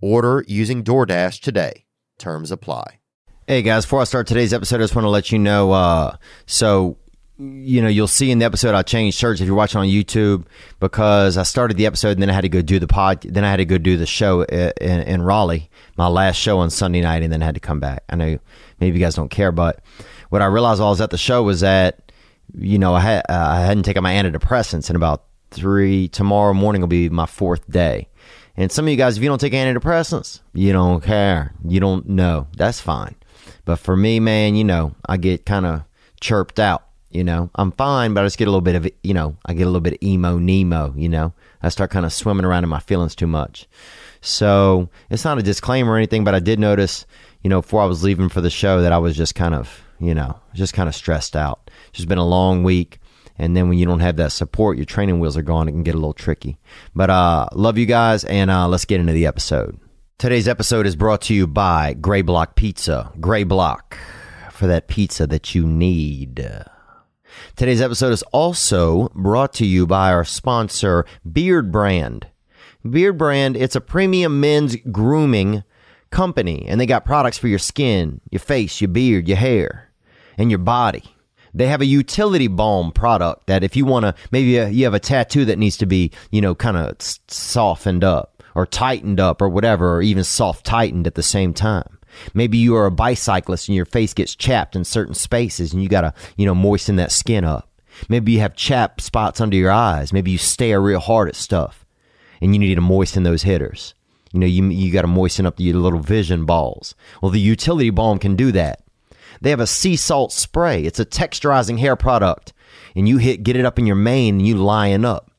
Order using DoorDash today. Terms apply. Hey guys, before I start today's episode, I just want to let you know. Uh, so, you know, you'll see in the episode I changed shirts if you're watching on YouTube because I started the episode and then I had to go do the pod. Then I had to go do the show in, in Raleigh, my last show on Sunday night, and then I had to come back. I know maybe you guys don't care, but what I realized while I was at the show was that you know I had uh, I hadn't taken my antidepressants in about three. Tomorrow morning will be my fourth day. And some of you guys, if you don't take antidepressants, you don't care. You don't know. That's fine. But for me, man, you know, I get kind of chirped out. You know, I'm fine, but I just get a little bit of, you know, I get a little bit of emo Nemo, you know. I start kind of swimming around in my feelings too much. So it's not a disclaimer or anything, but I did notice, you know, before I was leaving for the show that I was just kind of, you know, just kind of stressed out. It's just been a long week. And then when you don't have that support, your training wheels are gone. It can get a little tricky. But uh, love you guys, and uh, let's get into the episode. Today's episode is brought to you by Greyblock Pizza. Greyblock for that pizza that you need. Today's episode is also brought to you by our sponsor, Beardbrand. Beard Brand, it's a premium men's grooming company, and they got products for your skin, your face, your beard, your hair, and your body. They have a utility balm product that if you want to, maybe you have a tattoo that needs to be, you know, kind of softened up or tightened up or whatever, or even soft tightened at the same time. Maybe you are a bicyclist and your face gets chapped in certain spaces and you got to, you know, moisten that skin up. Maybe you have chapped spots under your eyes. Maybe you stare real hard at stuff and you need to moisten those hitters. You know, you, you got to moisten up your little vision balls. Well, the utility balm can do that. They have a sea salt spray. It's a texturizing hair product. And you hit get it up in your mane and you line up.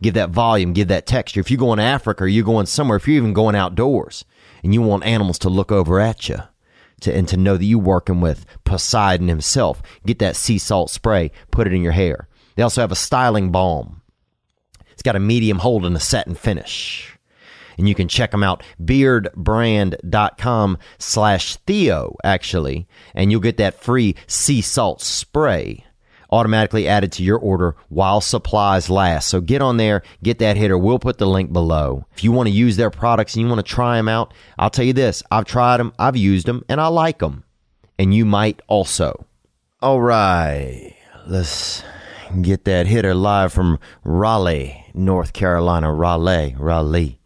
Give that volume, give that texture. If you go in Africa or you're going somewhere, if you're even going outdoors and you want animals to look over at you to, and to know that you're working with Poseidon himself, get that sea salt spray, put it in your hair. They also have a styling balm. It's got a medium hold and a satin finish and you can check them out beardbrand.com slash theo actually and you'll get that free sea salt spray automatically added to your order while supplies last. So get on there get that hitter. We'll put the link below. If you want to use their products and you want to try them out i'll tell you this i've tried them i've used them and i like them and you might also. All right let's get that hitter live from raleigh north carolina. Raleigh raleigh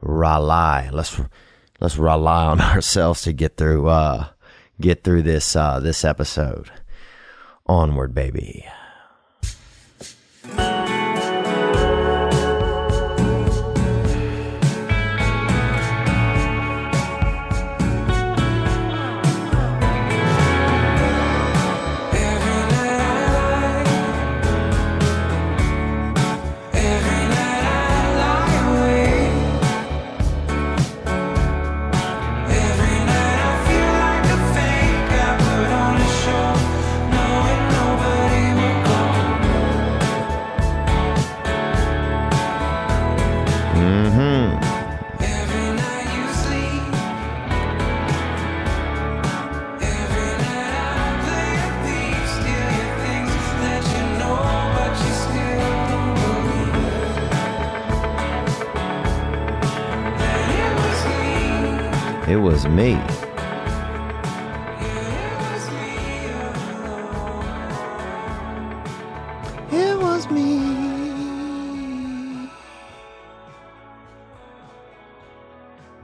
rely. Let's let's rely on ourselves to get through uh, get through this uh, this episode. Onward, baby. It was me. It was me.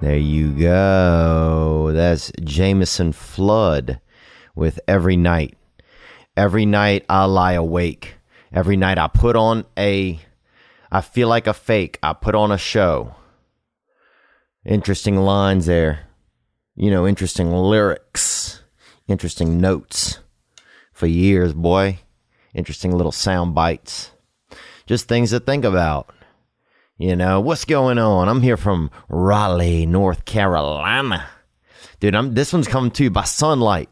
There you go. That's Jameson Flood with Every Night. Every night I lie awake. Every night I put on a, I feel like a fake. I put on a show. Interesting lines there. You know, interesting lyrics, interesting notes for years, boy. Interesting little sound bites. Just things to think about. You know, what's going on? I'm here from Raleigh, North Carolina. Dude, I'm this one's coming to you by sunlight.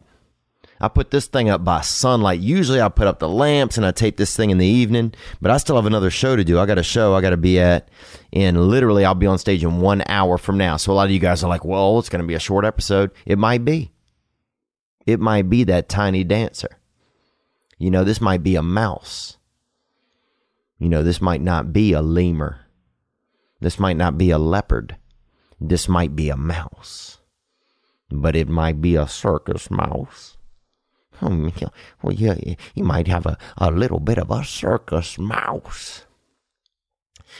I put this thing up by sunlight. Usually I put up the lamps and I tape this thing in the evening, but I still have another show to do. I got a show I got to be at, and literally I'll be on stage in one hour from now. So a lot of you guys are like, well, it's going to be a short episode. It might be. It might be that tiny dancer. You know, this might be a mouse. You know, this might not be a lemur. This might not be a leopard. This might be a mouse. But it might be a circus mouse. Hmm, well, yeah, you might have a, a little bit of a circus mouse.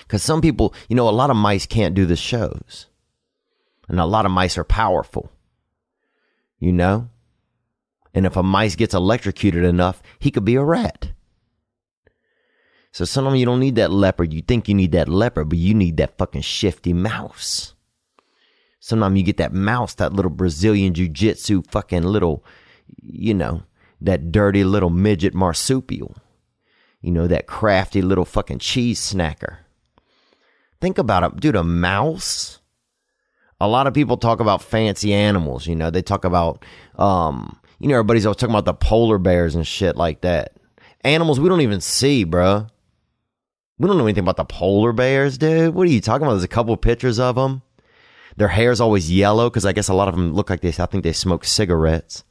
Because some people, you know, a lot of mice can't do the shows. And a lot of mice are powerful. You know? And if a mice gets electrocuted enough, he could be a rat. So sometimes you don't need that leopard. You think you need that leopard, but you need that fucking shifty mouse. Sometimes you get that mouse, that little Brazilian jiu jitsu fucking little, you know, that dirty little midget marsupial. You know, that crafty little fucking cheese snacker. Think about it, dude, a mouse. A lot of people talk about fancy animals, you know, they talk about, um, you know, everybody's always talking about the polar bears and shit like that. Animals we don't even see, bruh. We don't know anything about the polar bears, dude. What are you talking about? There's a couple pictures of them. Their hair's always yellow because I guess a lot of them look like they. I think they smoke cigarettes.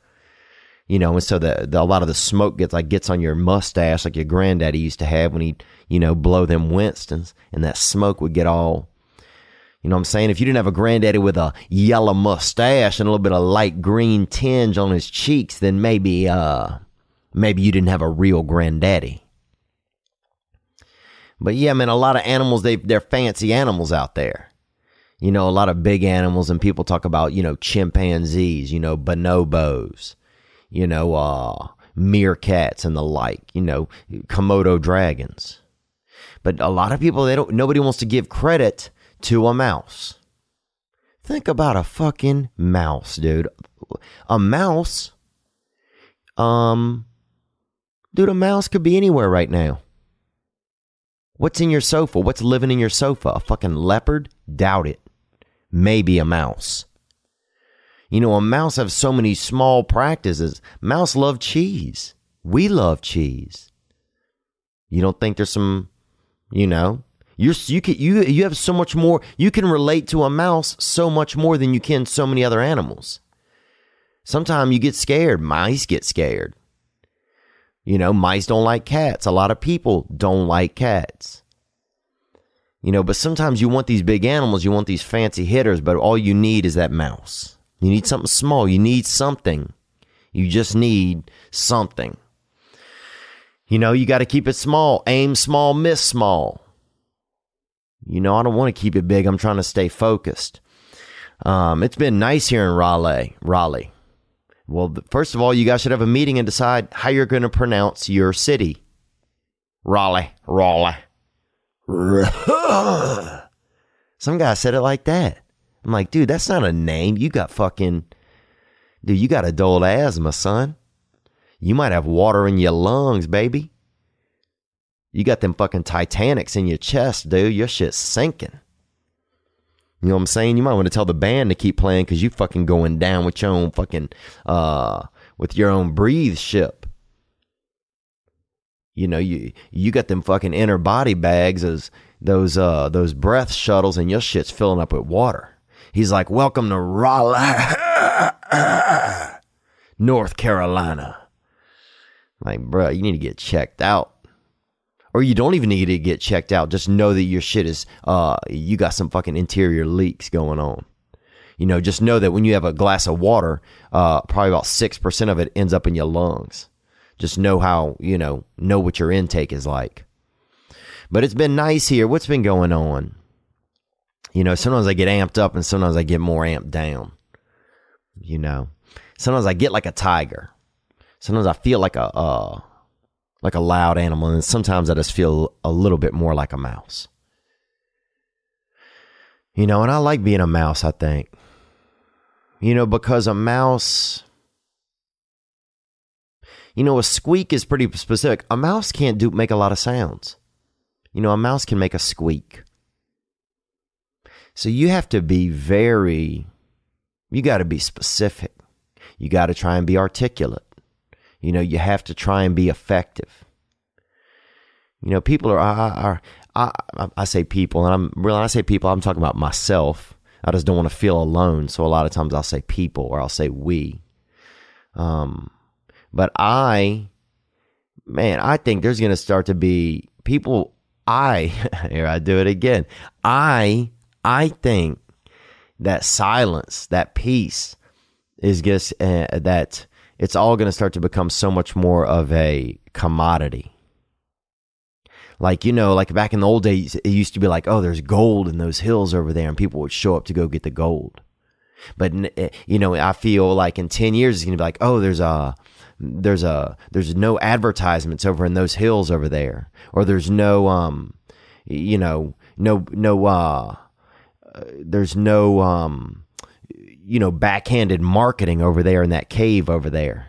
You know, and so the, the a lot of the smoke gets like gets on your mustache, like your granddaddy used to have when he, you know, blow them Winstons, and that smoke would get all. You know what I'm saying? If you didn't have a granddaddy with a yellow mustache and a little bit of light green tinge on his cheeks, then maybe, uh, maybe you didn't have a real granddaddy. But yeah, man, a lot of animals, they, they're fancy animals out there. You know, a lot of big animals, and people talk about, you know, chimpanzees, you know, bonobos, you know, uh, meerkats and the like, you know, Komodo dragons. But a lot of people, they don't, nobody wants to give credit to a mouse. Think about a fucking mouse, dude. A mouse, um, dude, a mouse could be anywhere right now. What's in your sofa? What's living in your sofa? A fucking leopard? Doubt it. Maybe a mouse. You know, a mouse have so many small practices. Mouse love cheese. We love cheese. You don't think there's some, you know, you you can you you have so much more. You can relate to a mouse so much more than you can so many other animals. Sometimes you get scared. Mice get scared. You know, mice don't like cats. A lot of people don't like cats. You know, but sometimes you want these big animals, you want these fancy hitters, but all you need is that mouse. You need something small. You need something. You just need something. You know, you got to keep it small. Aim small, miss small. You know, I don't want to keep it big. I'm trying to stay focused. Um, it's been nice here in Raleigh. Raleigh. Well, first of all, you guys should have a meeting and decide how you're going to pronounce your city. Raleigh, Raleigh. Some guy said it like that. I'm like, dude, that's not a name. You got fucking, dude, you got adult asthma, son. You might have water in your lungs, baby. You got them fucking Titanics in your chest, dude. Your shit's sinking. You know what I'm saying? You might want to tell the band to keep playing because you fucking going down with your own fucking uh with your own breathe ship. You know, you you got them fucking inner body bags as those uh those breath shuttles and your shit's filling up with water. He's like, Welcome to Raleigh North Carolina. Like, bro, you need to get checked out or you don't even need to get checked out. Just know that your shit is, uh, you got some fucking interior leaks going on. You know, just know that when you have a glass of water, uh, probably about 6% of it ends up in your lungs. Just know how, you know, know what your intake is like. But it's been nice here. What's been going on? You know, sometimes I get amped up and sometimes I get more amped down. You know, sometimes I get like a tiger. Sometimes I feel like a uh, like a loud animal, and sometimes I just feel a little bit more like a mouse. You know, and I like being a mouse. I think. You know, because a mouse. You know, a squeak is pretty specific. A mouse can't do make a lot of sounds. You know, a mouse can make a squeak. So you have to be very, you got to be specific. You got to try and be articulate. You know, you have to try and be effective. You know, people are, are, are I, I say people, and I'm really, I say people, I'm talking about myself. I just don't want to feel alone. So a lot of times I'll say people or I'll say we. Um, but I, man, I think there's going to start to be people. I, here I do it again. I, I think that silence, that peace is just uh, that it's all going to start to become so much more of a commodity. Like, you know, like back in the old days, it used to be like, oh, there's gold in those hills over there, and people would show up to go get the gold. But, eh, you know, I feel like in 10 years, it's going to be like, oh, there's a, there's a, there's no advertisements over in those hills over there. Or there's no, um, you know, no, no, uh, there's no, um, you know, backhanded marketing over there in that cave over there.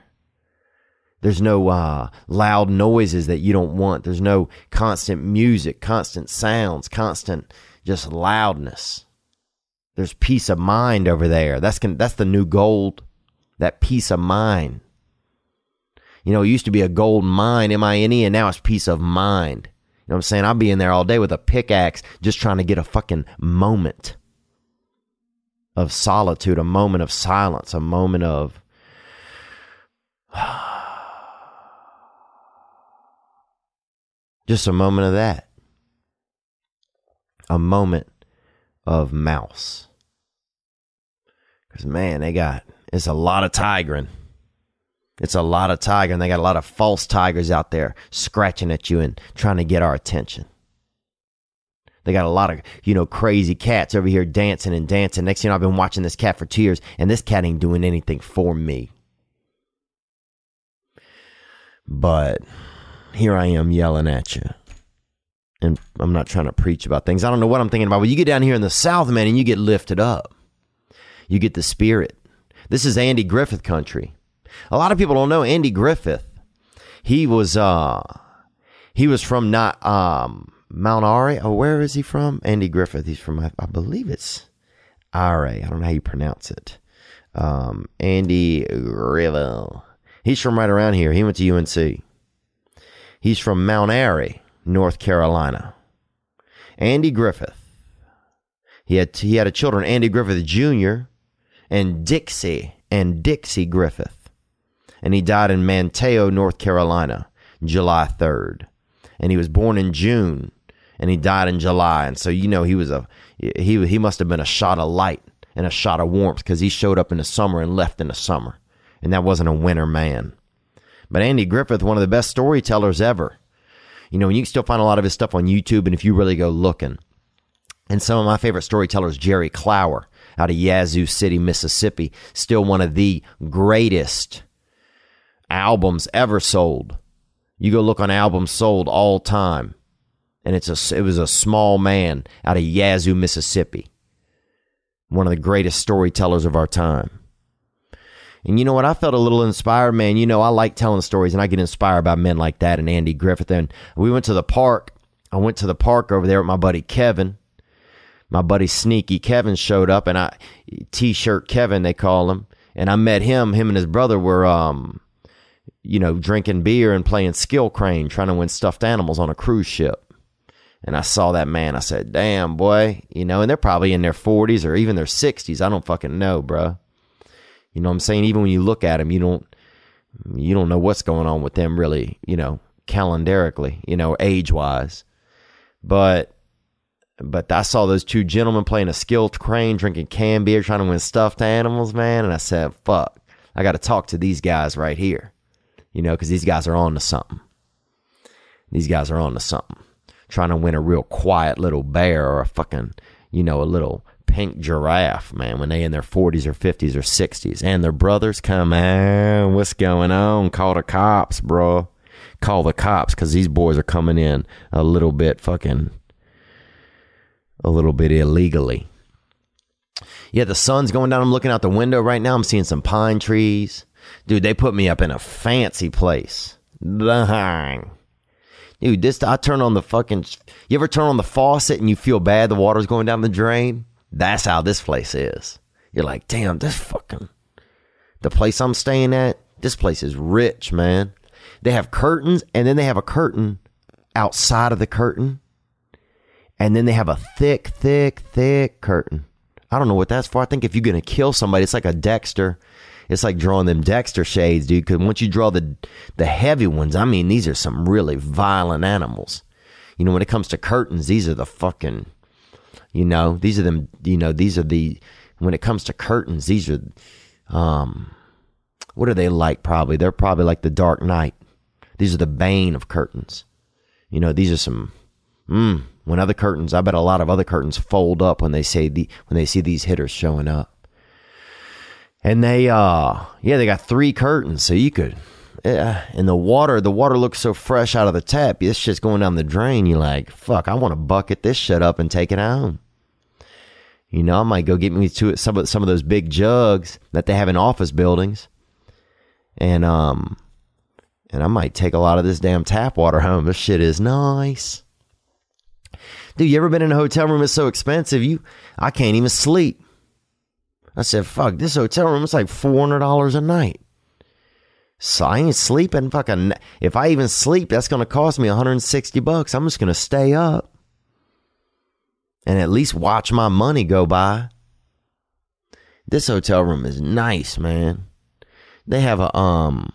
There's no uh, loud noises that you don't want. There's no constant music, constant sounds, constant just loudness. There's peace of mind over there. That's that's the new gold. That peace of mind. You know, it used to be a gold mine, M I N E, and now it's peace of mind. Know what I'm saying? I'll be in there all day with a pickaxe just trying to get a fucking moment of solitude, a moment of silence, a moment of Just a moment of that. A moment of mouse. Because, man, they got, it's a lot of tigering. It's a lot of tiger, and they got a lot of false tigers out there scratching at you and trying to get our attention. They got a lot of, you know, crazy cats over here dancing and dancing. Next thing you know, I've been watching this cat for two years, and this cat ain't doing anything for me. But here I am yelling at you. And I'm not trying to preach about things. I don't know what I'm thinking about, but you get down here in the South, man, and you get lifted up. You get the spirit. This is Andy Griffith country. A lot of people don't know Andy Griffith. He was uh he was from not um Mount Airy. Oh, where is he from? Andy Griffith. He's from I, I believe it's Airy. I don't know how you pronounce it. Um Andy Griffith. He's from right around here. He went to UNC. He's from Mount Airy, North Carolina. Andy Griffith. He had he had a children, Andy Griffith Jr. and Dixie and Dixie Griffith. And he died in Manteo, North Carolina, July 3rd. And he was born in June and he died in July. And so you know he was a he he must have been a shot of light and a shot of warmth because he showed up in the summer and left in the summer. And that wasn't a winter man. But Andy Griffith, one of the best storytellers ever. You know, you can still find a lot of his stuff on YouTube, and if you really go looking. And some of my favorite storytellers, Jerry Clower out of Yazoo City, Mississippi, still one of the greatest albums ever sold. You go look on albums sold all time, and it's a it was a small man out of Yazoo, Mississippi. One of the greatest storytellers of our time. And you know what? I felt a little inspired, man. You know, I like telling stories and I get inspired by men like that and Andy Griffith. And we went to the park. I went to the park over there with my buddy Kevin. My buddy Sneaky Kevin showed up and I, T shirt Kevin, they call him. And I met him. Him and his brother were, um, you know, drinking beer and playing skill crane, trying to win stuffed animals on a cruise ship. And I saw that man. I said, damn, boy, you know, and they're probably in their 40s or even their 60s. I don't fucking know, bro. You know what I'm saying? Even when you look at them, you don't you don't know what's going on with them really, you know, calendarically, you know, age wise. But but I saw those two gentlemen playing a skilled crane, drinking canned beer, trying to win stuffed animals, man. And I said, fuck, I got to talk to these guys right here, you know, because these guys are on to something. These guys are on to something. Trying to win a real quiet little bear or a fucking, you know, a little pink giraffe, man, when they in their 40s or 50s or 60s. And their brothers come, on, what's going on? Call the cops, bro. Call the cops because these boys are coming in a little bit fucking, a little bit illegally. Yeah, the sun's going down. I'm looking out the window right now. I'm seeing some pine trees. Dude, they put me up in a fancy place. Dude, this I turn on the fucking. You ever turn on the faucet and you feel bad the water's going down the drain? That's how this place is. You're like, damn, this fucking. The place I'm staying at, this place is rich, man. They have curtains and then they have a curtain outside of the curtain. And then they have a thick, thick, thick curtain. I don't know what that's for. I think if you're going to kill somebody, it's like a Dexter. It's like drawing them Dexter shades, dude. Because once you draw the the heavy ones, I mean, these are some really violent animals. You know, when it comes to curtains, these are the fucking you know, these are them. You know, these are the. When it comes to curtains, these are. Um, what are they like? Probably they're probably like the Dark Knight. These are the bane of curtains. You know, these are some. Mm, when other curtains, I bet a lot of other curtains fold up when they say the when they see these hitters showing up. And they, uh, yeah, they got three curtains, so you could, yeah. And the water, the water looks so fresh out of the tap. This shit's going down the drain. You're like, fuck, I want to bucket this shit up and take it home. You know, I might go get me to some of some of those big jugs that they have in office buildings, and um, and I might take a lot of this damn tap water home. This shit is nice. Dude, you ever been in a hotel room? It's so expensive. You, I can't even sleep. I said, fuck, this hotel room is like four hundred dollars a night. So I ain't sleeping. Fucking, if I even sleep, that's gonna cost me one hundred and sixty bucks. I'm just gonna stay up and at least watch my money go by. This hotel room is nice, man. They have a um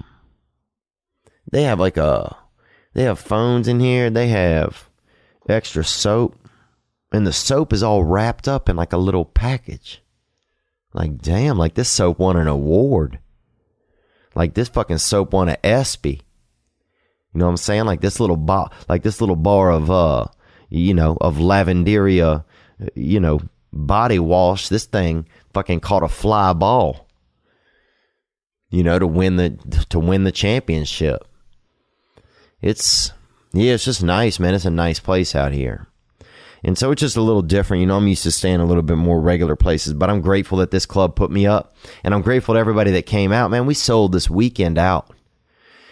they have like a they have phones in here, they have extra soap, and the soap is all wrapped up in like a little package. Like damn, like this soap won an award. Like this fucking soap won an ESPY. You know what I'm saying? Like this little bar like this little bar of uh you know, of Lavenderia, you know, body wash, this thing fucking caught a fly ball. You know, to win the to win the championship. It's yeah, it's just nice, man. It's a nice place out here. And so it's just a little different. You know, I'm used to staying a little bit more regular places, but I'm grateful that this club put me up. And I'm grateful to everybody that came out. Man, we sold this weekend out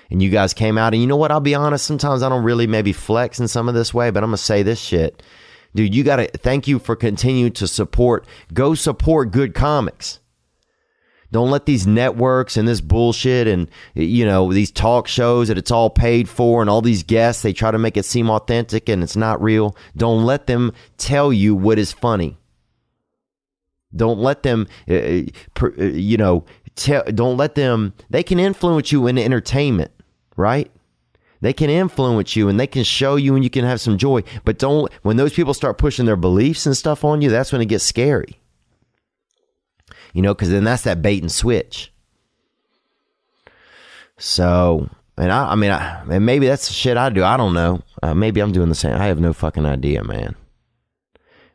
and you guys came out. And you know what? I'll be honest. Sometimes I don't really maybe flex in some of this way, but I'm going to say this shit. Dude, you got to thank you for continuing to support. Go support good comics. Don't let these networks and this bullshit and, you know, these talk shows that it's all paid for and all these guests, they try to make it seem authentic and it's not real. Don't let them tell you what is funny. Don't let them, uh, uh, uh you know, tell, don't let them, they can influence you in entertainment right? They can influence you and they can show you and you can have some joy. But don't, when those people start pushing their beliefs and stuff on you, that's when it gets scary. You know, because then that's that bait and switch. So, and I, I mean, I, and maybe that's the shit I do. I don't know. Uh, maybe I'm doing the same. I have no fucking idea, man.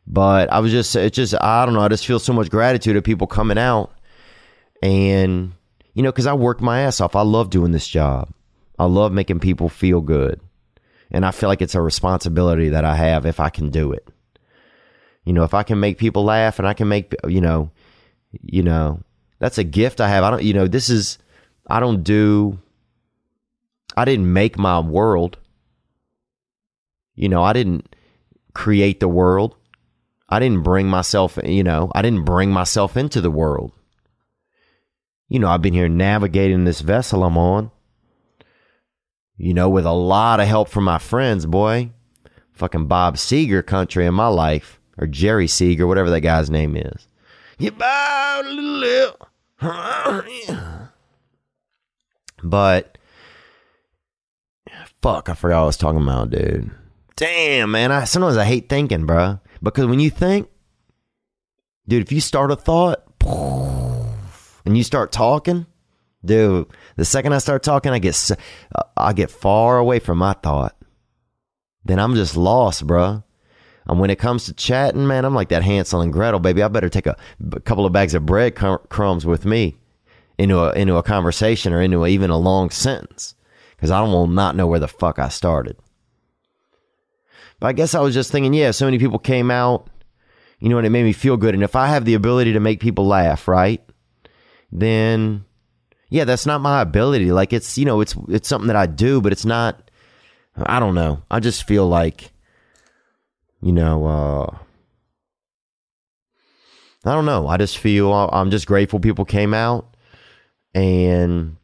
But I was just, it's just, I don't know. I just feel so much gratitude of people coming out and, you know, because I work my ass off. I love doing this job. I love making people feel good. And I feel like it's a responsibility that I have if I can do it. You know, if I can make people laugh and I can make, you know, you know, that's a gift I have. I don't, you know, this is, I don't do, I didn't make my world. You know, I didn't create the world. I didn't bring myself, you know, I didn't bring myself into the world. You know, I've been here navigating this vessel I'm on you know, with a lot of help from my friends, boy. Fucking Bob Seger country in my life, or Jerry Seeger, whatever that guy's name is. You bow a little. But fuck, I forgot I was talking about, dude. Damn, man. I sometimes I hate thinking, bro. Because when you think, dude, if you start a thought and you start talking, Dude, the second I start talking, I get uh, I get far away from my thought. Then I'm just lost, bro. And when it comes to chatting, man, I'm like that Hansel and Gretel, baby. I better take a, a couple of bags of bread crumbs with me into a into a conversation or into a, even a long sentence because I will not know where the fuck I started. But I guess I was just thinking, yeah, so many people came out, you know, and it made me feel good. And if I have the ability to make people laugh, right, then yeah, that's not my ability. Like it's you know, it's it's something that I do, but it's not. I don't know. I just feel like you know, uh, I don't know. I just feel I'm just grateful people came out and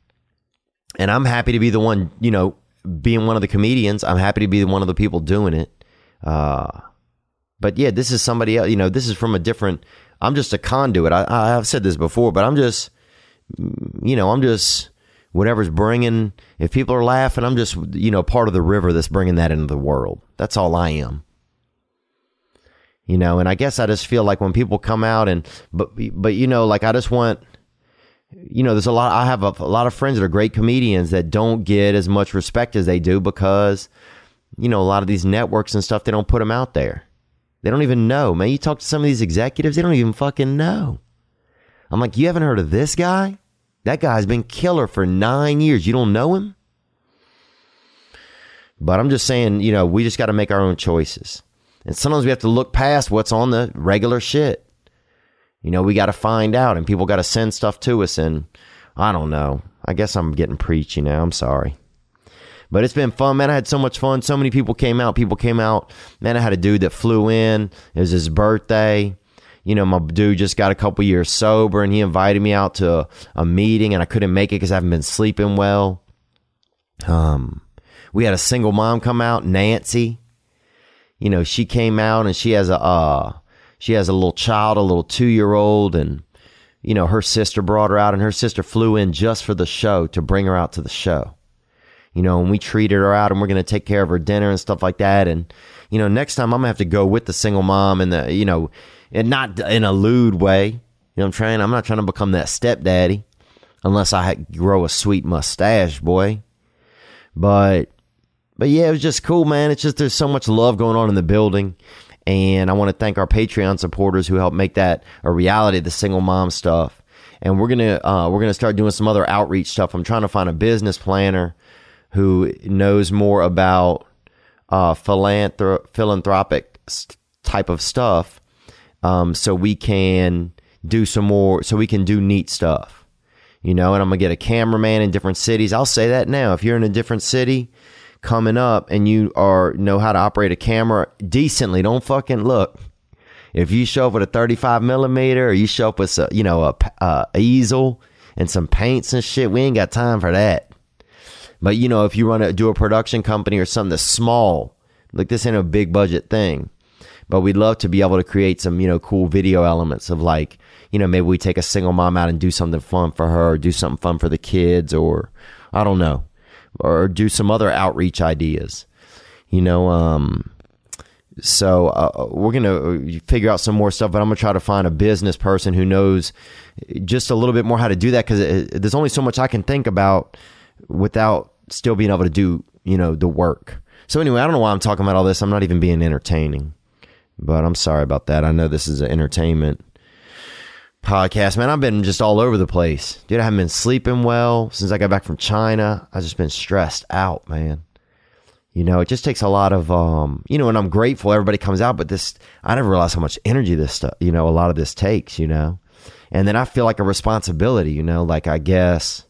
and I'm happy to be the one, you know, being one of the comedians. I'm happy to be one of the people doing it. Uh, but yeah, this is somebody else, you know, this is from a different, I'm just a conduit. I, I've said this before, but I'm just, you know, I'm just, whatever's bringing, if people are laughing, I'm just, you know, part of the river that's bringing that into the world. That's all I am you know and i guess i just feel like when people come out and but but you know like i just want you know there's a lot i have a, a, lot of friends that are great comedians that don't get as much respect as they do because you know a lot of these networks and stuff they don't put them out there. They don't even know man. You talk to some of these executives they don't even fucking know. I'm like you haven't heard of this guy? That guy's been killer for nine years. You don't know him? But i'm just saying you know we just got to make our own choices and sometimes we have to look past what's on the regular shit. You know, we got to find out and people got to send stuff to us. And I don't know. I guess I'm getting preachy now. I'm sorry. But it's been fun, man. I had so much fun. So many people came out. People came out. Man, I had a dude that flew in. It was his birthday. You know, my dude just got a couple years sober and he invited me out to a, a meeting and I couldn't make it because I haven't been sleeping well. Um, we had a single mom come out, Nancy you know, she came out and she has a, uh, she has a little child, a little two year old, and, you know, her sister brought her out and her sister flew in just for the show to bring her out to the show. You know, and we treated her out and we're to take care of her dinner and stuff like that. And, you know, next time I'm to have to go with the single mom and the, you know, and not in a lewd way. You know I'm trying? I'm not trying to become that stepdaddy unless I grow a sweet mustache, boy. But but yeah, it was just cool, man. It's just there's so much love going on in the building. And I want to thank our Patreon supporters who helped make that a reality, the single mom stuff. And we're gonna uh, we're gonna start doing some other outreach stuff. I'm trying to find a business planner who knows more about uh, philanthrop- philanthropic type of stuff, um, so we can do some more. So we can do neat stuff, you know. And I'm gonna get a cameraman in different cities. I'll say that now. If you're in a different city coming up and you are know how to operate a camera decently, don't fucking look. If you show up with a 35 millimeter or you show up with a, you know, a, a uh, easel and some paints and shit, we ain't got time for that. But you know, if you run to do a production company or something that's small, like this ain't a big budget thing. But we'd love to be able to create some, you know, cool video elements of like, you know, maybe we take a single mom out and do something fun for her, or do something fun for the kids, or I don't know or do some other outreach ideas. You know, um, so uh, we're gonna figure out some more stuff, but I'm gonna try to find a business person who knows just a little bit more how to do that because there's only so much I can think about without still being able to do you know the work. So anyway, I don't know why I'm talking about all this. I'm not even being entertaining, but I'm sorry about that. I know this is an entertainment podcast, man. I've been just all over the place. Dude, I haven't been sleeping well since I got back from China. I've just been stressed out, man. You know, it just takes a lot of, um, you know, and I'm grateful everybody comes out, but this, I never realized how much energy this stuff, you know, a lot of this takes, you know. And then I feel like a responsibility, you know, like I guess,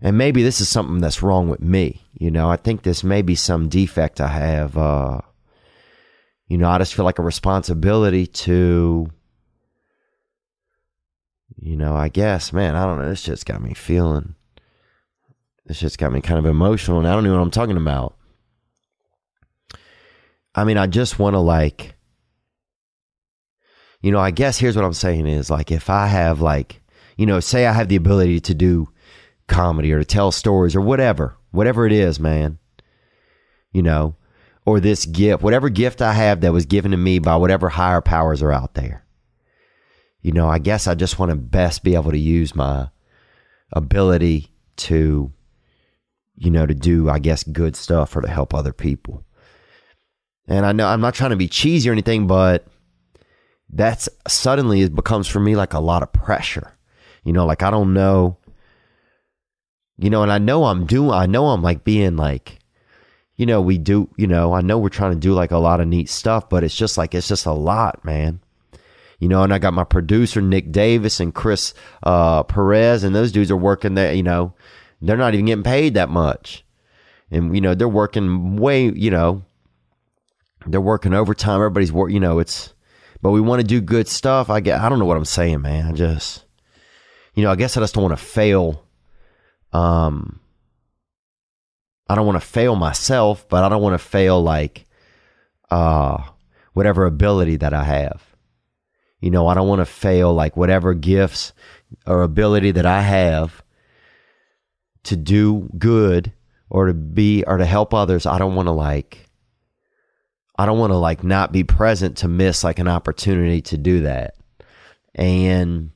and maybe this is something that's wrong with me, you know. I think this may be some defect I have. Uh, you know, I just feel like a responsibility to, you know, I guess, man, I don't know. This just got me feeling. This just got me kind of emotional, and I don't know what I'm talking about. I mean, I just want to like, you know, I guess here's what I'm saying is like, if I have like, you know, say I have the ability to do comedy or to tell stories or whatever, whatever it is, man, you know, or this gift, whatever gift I have that was given to me by whatever higher powers are out there you know, I guess I just want to best be able to use my ability to, you know, to do, I guess, good stuff or to help other people. And I know I'm not trying to be cheesy or anything, but that's suddenly it becomes for me like a lot of pressure. You know, like I don't know. You know, and I know I'm doing, I know I'm like being like, you know, we do, you know, I know we're trying to do like a lot of neat stuff, but it's just like, it's just a lot, man. You know, and I got my producer, Nick Davis and Chris uh, Perez, and those dudes are working there, you know, they're not even getting paid that much. And, you know, they're working way, you know, they're working overtime. Everybody's work, you know, it's, but we want to do good stuff. I get, I don't know what I'm saying, man. I just, you know, I guess I just don't want to fail. Um, I don't want to fail myself, but I don't want to fail like, uh, whatever ability that I have. You know, I don't want to fail like whatever gifts or ability that I have to do good or to be or to help others. I don't want to like, I don't want to like not be present to miss like an opportunity to do that. And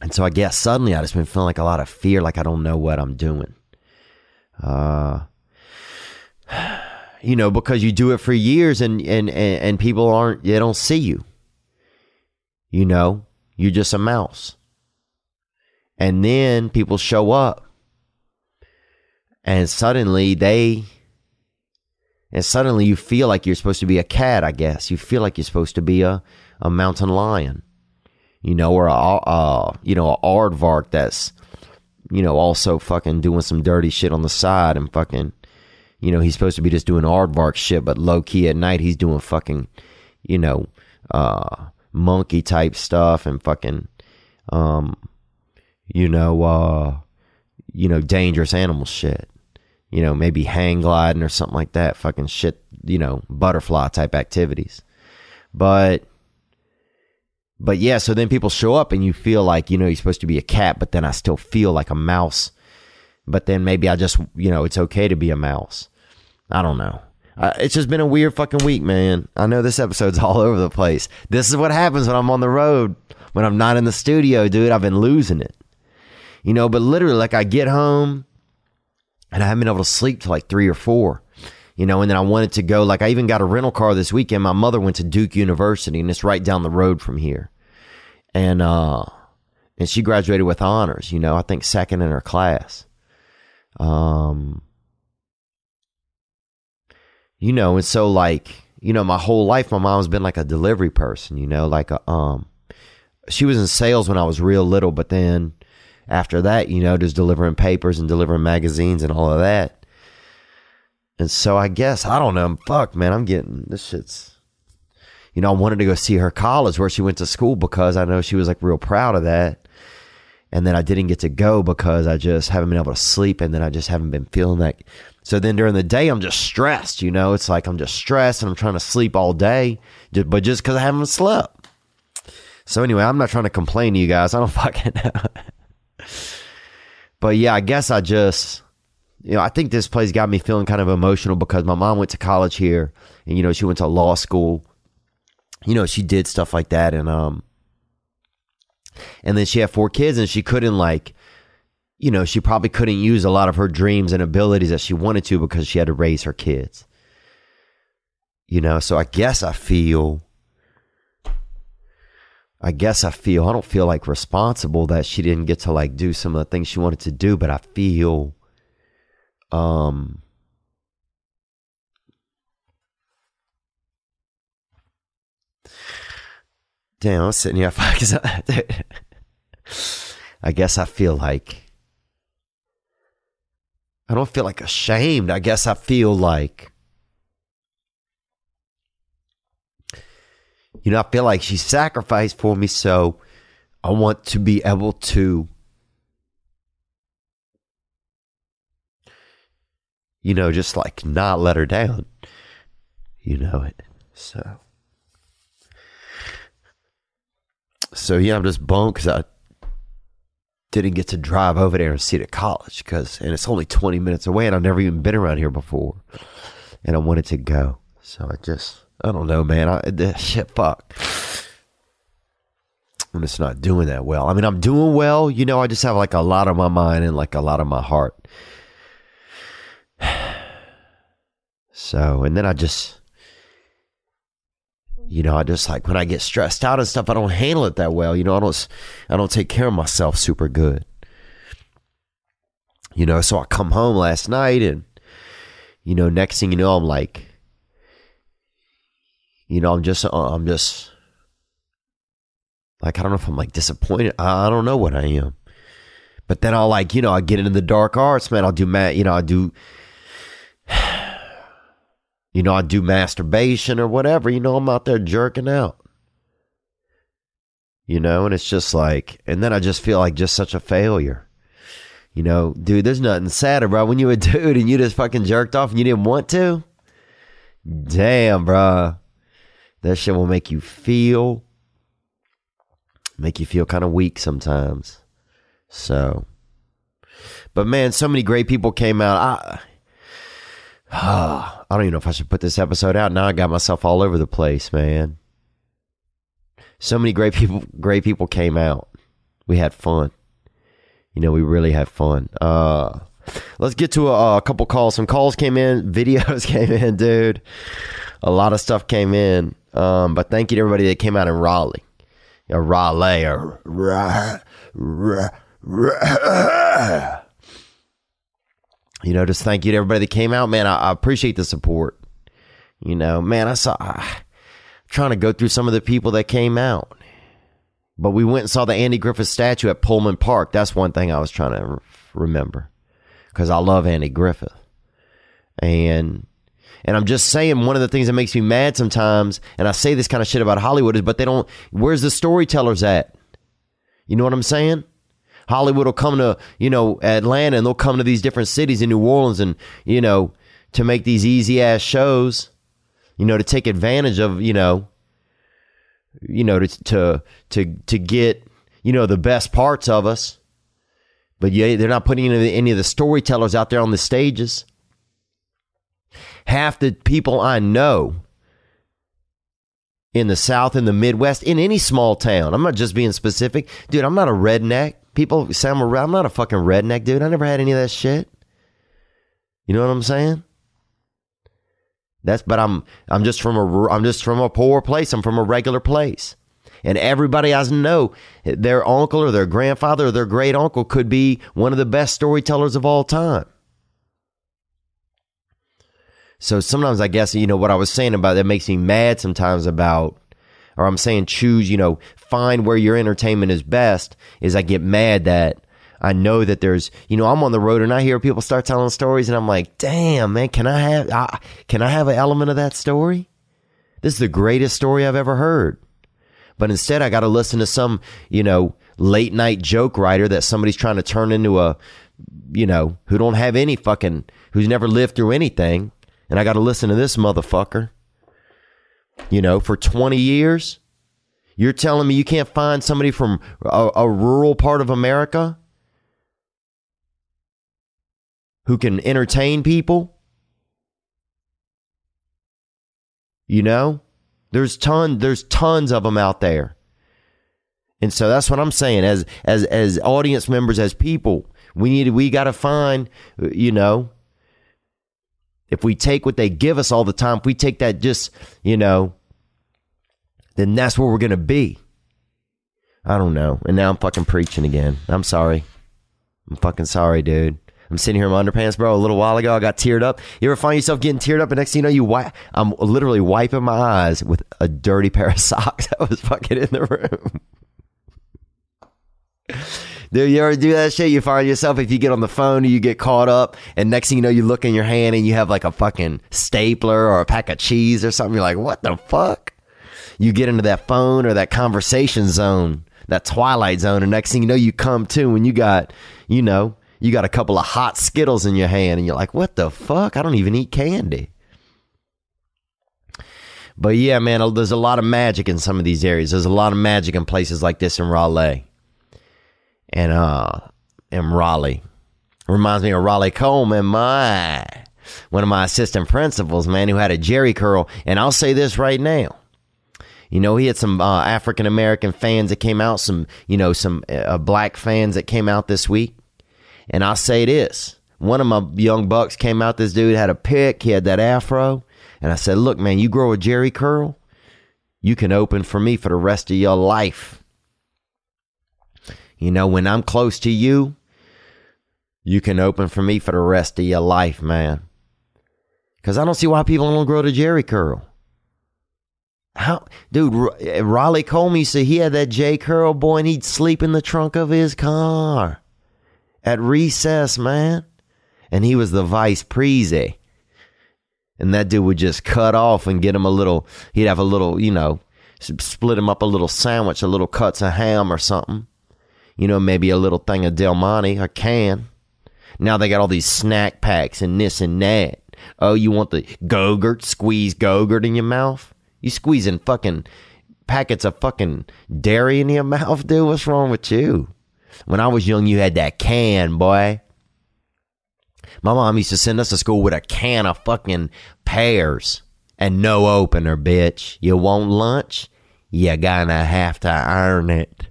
and so I guess suddenly I just been feeling like a lot of fear, like I don't know what I'm doing. Uh you know, because you do it for years and and and, and people aren't they don't see you. You know, you're just a mouse. And then people show up. And suddenly they and suddenly you feel like you're supposed to be a cat, I guess. You feel like you're supposed to be a, a mountain lion, you know, or a, a you know, a aardvark that's, you know, also fucking doing some dirty shit on the side and fucking, you know, he's supposed to be just doing aardvark shit, but low key at night he's doing fucking, you know, uh, monkey type stuff and fucking, um, you know, uh, you know, dangerous animal shit you know, maybe hang gliding or something like that, fucking shit, you know, butterfly type activities. But, but yeah, so then people show up and you feel like, you know, you're supposed to be a cat, but then I still feel like a mouse. But then maybe I just, you know, it's okay to be a mouse. I don't know. Uh, it's just been a weird fucking week, man. I know this episode's all over the place. This is what happens when I'm on the road, when I'm not in the studio, dude. I've been losing it. You know, but literally, like, I get home and I haven't been able to sleep till like three or four. You know, and then I wanted to go. Like I even got a rental car this weekend. My mother went to Duke University, and it's right down the road from here. And uh, and she graduated with honors. You know, I think second in her class. Um, you know, and so like you know, my whole life, my mom's been like a delivery person. You know, like a um, she was in sales when I was real little, but then after that, you know, just delivering papers and delivering magazines and all of that. And so I guess, I don't know, fuck, man, I'm getting this shit's, you know, I wanted to go see her college where she went to school because I know she was like real proud of that. And then I didn't get to go because I just haven't been able to sleep and then I just haven't been feeling that. So then during the day, I'm just stressed, you know, it's like I'm just stressed and I'm trying to sleep all day, but just because I haven't slept. So anyway, I'm not trying to complain to you guys. I don't fucking know. but yeah, I guess I just, you know, I think this place got me feeling kind of emotional because my mom went to college here and, you know, she went to law school. You know, she did stuff like that. And, um, and then she had four kids and she couldn't like, you know, she probably couldn't use a lot of her dreams and abilities that she wanted to because she had to raise her kids. You know, so I guess I feel I guess I feel I don't feel like responsible that she didn't get to like do some of the things she wanted to do, but I feel um Damn, I'm sitting here I guess I feel like I don't feel like ashamed. I guess I feel like you know, I feel like she sacrificed for me, so I want to be able to, you know, just like not let her down. You know it. So, so yeah, I'm just bummed because I didn't get to drive over there and see the college because, and it's only 20 minutes away, and I've never even been around here before, and I wanted to go. So I just I don't know, man. I, shit, fuck. I'm just not doing that well. I mean, I'm doing well. You know, I just have like a lot of my mind and like a lot of my heart. So, and then I just, you know, I just like when I get stressed out and stuff, I don't handle it that well. You know, I don't, I don't take care of myself super good. You know, so I come home last night and, you know, next thing you know, I'm like, you know, I'm just, uh, I'm just, like, I don't know if I'm like disappointed. I don't know what I am. But then I'll like, you know, I get into the dark arts, man. I'll do, ma- you know, I do, you know, I do masturbation or whatever. You know, I'm out there jerking out. You know, and it's just like, and then I just feel like just such a failure. You know, dude, there's nothing sadder, bro. When you a dude and you just fucking jerked off and you didn't want to, damn, bro. That shit will make you feel, make you feel kind of weak sometimes. So, but man, so many great people came out. I, ah, I don't even know if I should put this episode out. Now I got myself all over the place, man. So many great people, great people came out. We had fun. You know, we really had fun. Uh, let's get to a, a couple calls. Some calls came in, videos came in, dude. A lot of stuff came in. Um, but thank you to everybody that came out in Raleigh. Raleigh or rah, rah, rah. You know, just thank you to everybody that came out, man. I, I appreciate the support. You know, man, I saw I'm trying to go through some of the people that came out. But we went and saw the Andy Griffith statue at Pullen Park. That's one thing I was trying to re- remember because I love Andy Griffith. And and I'm just saying one of the things that makes me mad sometimes, and I say this kind of shit about Hollywood is, but they don't. Where's the storytellers at? You know what I'm saying? Hollywood will come to you know Atlanta, and they'll come to these different cities in New Orleans, and you know to make these easy ass shows, you know to take advantage of you know you know, to to to to get you know the best parts of us. But yeah, they're not putting any, any of the storytellers out there on the stages. Half the people I know in the South, in the Midwest, in any small town. I'm not just being specific, dude. I'm not a redneck. People say I'm a, I'm not a fucking redneck, dude. I never had any of that shit. You know what I'm saying? That's but I'm I'm just from a I'm just from a poor place. I'm from a regular place. And everybody I know, their uncle or their grandfather or their great uncle could be one of the best storytellers of all time. So sometimes I guess, you know, what I was saying about that makes me mad sometimes about, or I'm saying choose, you know, find where your entertainment is best, is I get mad that I know that there's, you know, I'm on the road and I hear people start telling stories, and I'm like, damn, man, can I have, I, can I have an element of that story? This is the greatest story I've ever heard. But instead, I got to listen to some, you know, late night joke writer that somebody's trying to turn into a, you know, who don't have any fucking, who's never lived through anything, and I got to listen to this motherfucker. You know, for 20 years, you're telling me you can't find somebody from a, a rural part of America who can entertain people. You know, there's ton there's tons of them out there. And so that's what I'm saying as as as audience members as people, we need we got to find you know if we take what they give us all the time, if we take that just, you know, then that's where we're going to be. I don't know. And now I'm fucking preaching again. I'm sorry. I'm fucking sorry, dude. I'm sitting here in my underpants, bro. A little while ago, I got teared up. You ever find yourself getting teared up, and next thing you know, you wipe. I'm literally wiping my eyes with a dirty pair of socks that was fucking in the room. Dude, you ever do that shit? You find yourself if you get on the phone you get caught up, and next thing you know, you look in your hand and you have like a fucking stapler or a pack of cheese or something. You're like, what the fuck? You get into that phone or that conversation zone, that twilight zone, and next thing you know, you come to and you got, you know, you got a couple of hot Skittles in your hand, and you're like, what the fuck? I don't even eat candy. But yeah, man, there's a lot of magic in some of these areas. There's a lot of magic in places like this in Raleigh and uh in Raleigh. Reminds me of Raleigh Coleman, my one of my assistant principals, man, who had a Jheri curl. And I'll say this right now. You know, he had some uh, African American fans that came out, some, you know, some uh, black fans that came out this week. And I'll say this one of my young bucks came out. This dude had a pick, he had that afro. And I said, Look, man, you grow a Jheri curl, you can open for me for the rest of your life. You know, when I'm close to you, you can open for me for the rest of your life, man. Because I don't see why people don't grow the Jheri curl. How, dude, eh, Raleigh Comey said he had that J curl boy and he'd sleep in the trunk of his car at recess, man. And he was the vice prezi. And that dude would just cut off and get him a little, he'd have a little, you know, split him up a little sandwich, a little cuts of ham or something. You know, maybe a little thing of Del Monte, a can. Now they got all these snack packs and this and that. Oh, you want the Go-Gurt, squeeze Go-Gurt in your mouth? You squeezing fucking packets of fucking dairy in your mouth, dude? What's wrong with you? When I was young, you had that can, boy. My mom used to send us to school with a can of fucking pears and no opener, bitch. You want lunch? You gonna have to earn it.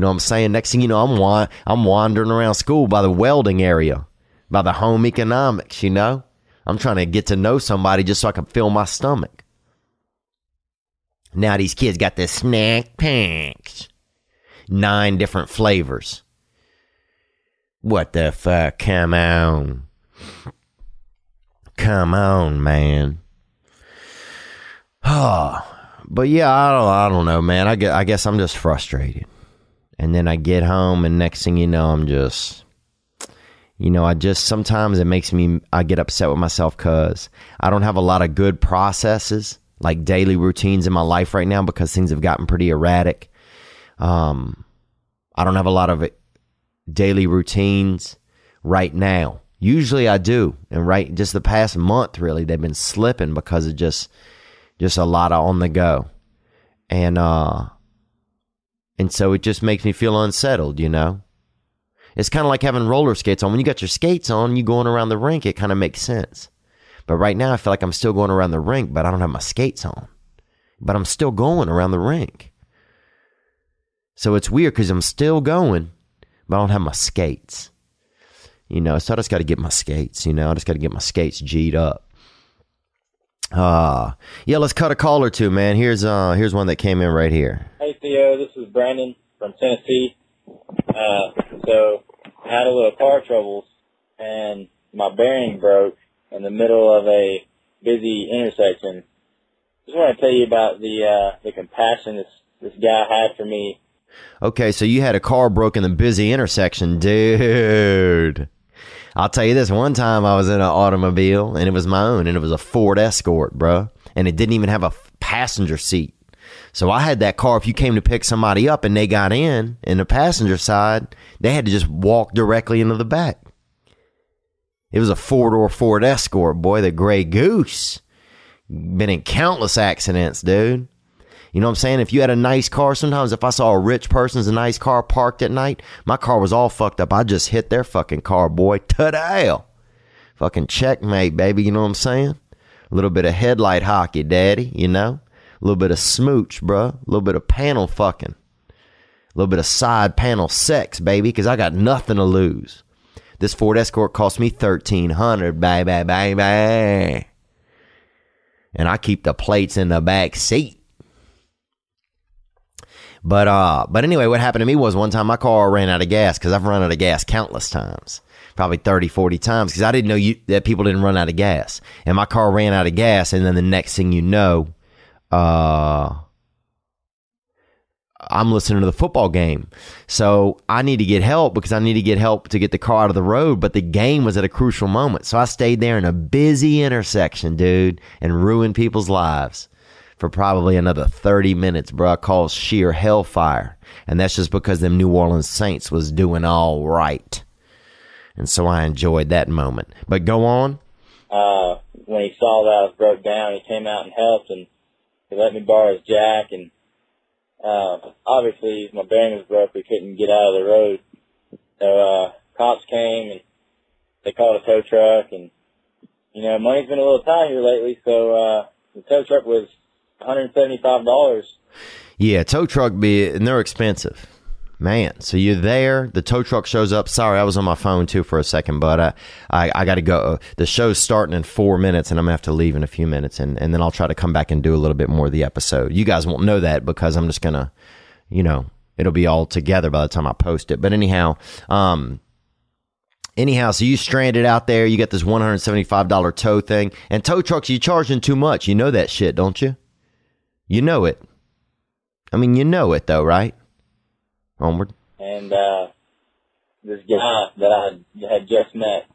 You know what I'm saying? Next thing you know, I'm wa- I'm wandering around school by the welding area, by the home economics. You know, I'm trying to get to know somebody just so I can fill my stomach. Now these kids got the snack packs, nine different flavors. What the fuck? Come on. Come on, man. but yeah, I don't, I don't know, man. I guess, I guess I'm just frustrated. And then I get home, and next thing you know, I'm just, you know, I just sometimes it makes me, I get upset with myself because I don't have a lot of good processes, like daily routines in my life right now because things have gotten pretty erratic. Um, I don't have a lot of daily routines right now. Usually I do. And right just the past month really they've been slipping because of just just a lot of on the go. And uh and so it just makes me feel unsettled, you know. It's kind of like having roller skates on. When you got your skates on, you going around the rink, it kind of makes sense. But right now I feel like I'm still going around the rink, but I don't have my skates on. But I'm still going around the rink. So it's weird because I'm still going, but I don't have my skates. You know, so I just got to get my skates. You know, I just got to get my skates G'd up. Uh yeah, let's cut a call or two, man. Here's uh here's one that came in right here. Hey Theo, this is Brandon from Tennessee. Uh, so I had a little car troubles, and my bearing broke in the middle of a busy intersection. Just want to tell you about the uh, the compassion this this guy had for me Okay, so you had a car broke in the busy intersection, dude. I'll tell you this one time I was in an automobile and it was my own and it was a Ford Escort, bro. And it didn't even have a passenger seat. So I had that car. If you came to pick somebody up and they got in in the passenger side, they had to just walk directly into the back. It was a four door Ford Escort, boy, the gray goose. Been in countless accidents, dude. You know what I'm saying? If you had a nice car, sometimes if I saw a rich person's a nice car parked at night, my car was all fucked up. I just hit their fucking car, boy. Today. Fucking checkmate, baby. You know what I'm saying? A little bit of headlight hockey, daddy, you know? A little bit of smooch, bruh. A little bit of panel fucking. A little bit of side panel sex, baby, because I got nothing to lose. This Ford Escort cost me thirteen hundred, baby, baby. And I keep the plates in the back seat. But uh, but anyway, what happened to me was one time my car ran out of gas because I've run out of gas countless times, probably 30, 40 times because I didn't know you, that people didn't run out of gas, and my car ran out of gas, and then the next thing you know, uh, I'm listening to the football game, so I need to get help because I need to get help to get the car out of the road. But the game was at a crucial moment, so I stayed there in a busy intersection, dude, and ruined people's lives for probably another 30 minutes, bro. I call sheer hellfire. And that's just because them New Orleans Saints was doing all right. And so I enjoyed that moment. But go on. Uh, when he saw that I was broke down, he came out and helped and he let me borrow his jack and, uh, obviously my bearing was broke. We couldn't get out of the road. So, uh, cops came and they called a tow truck and, you know, money's been a little tight here lately. So, uh, the tow truck was $175. Yeah, tow truck be and they're expensive. Man, so you're there. The tow truck shows up. Sorry, I was on my phone too for a second, but uh, I I got to go. The show's starting in four minutes, and I'm gonna have to leave in a few minutes, and and then I'll try to come back and do a little bit more of the episode. You guys won't know that because I'm just gonna, you know, it'll be all together by the time I post it. But anyhow, um, anyhow, so you stranded out there. You got this 175 dollar tow thing, and tow trucks you charging too much. You know that shit, don't you? You know it. I mean, you know it though, right? Onward. and uh, this guy that I had just met,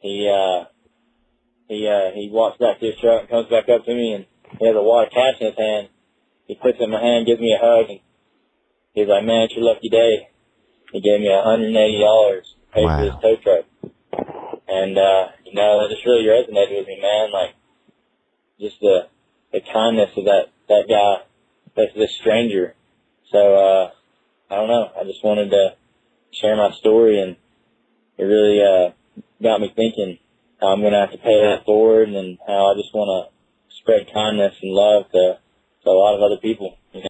he uh, he uh, he walks back to his truck and comes back up to me and he has a wad of cash in his hand. He puts it in my hand, gives me a hug, and he's like, "Man, it's your lucky day." He gave me a hundred and eighty dollars to pay Wow. for his tow truck, and uh, you know that just really resonated with me, man. Like just the the kindness of that that guy, that's this stranger. So. uh I don't know. I just wanted to share my story, and it really uh, got me thinking how I'm going to have to pay that forward, and how I just want to spread kindness and love to, to a lot of other people. You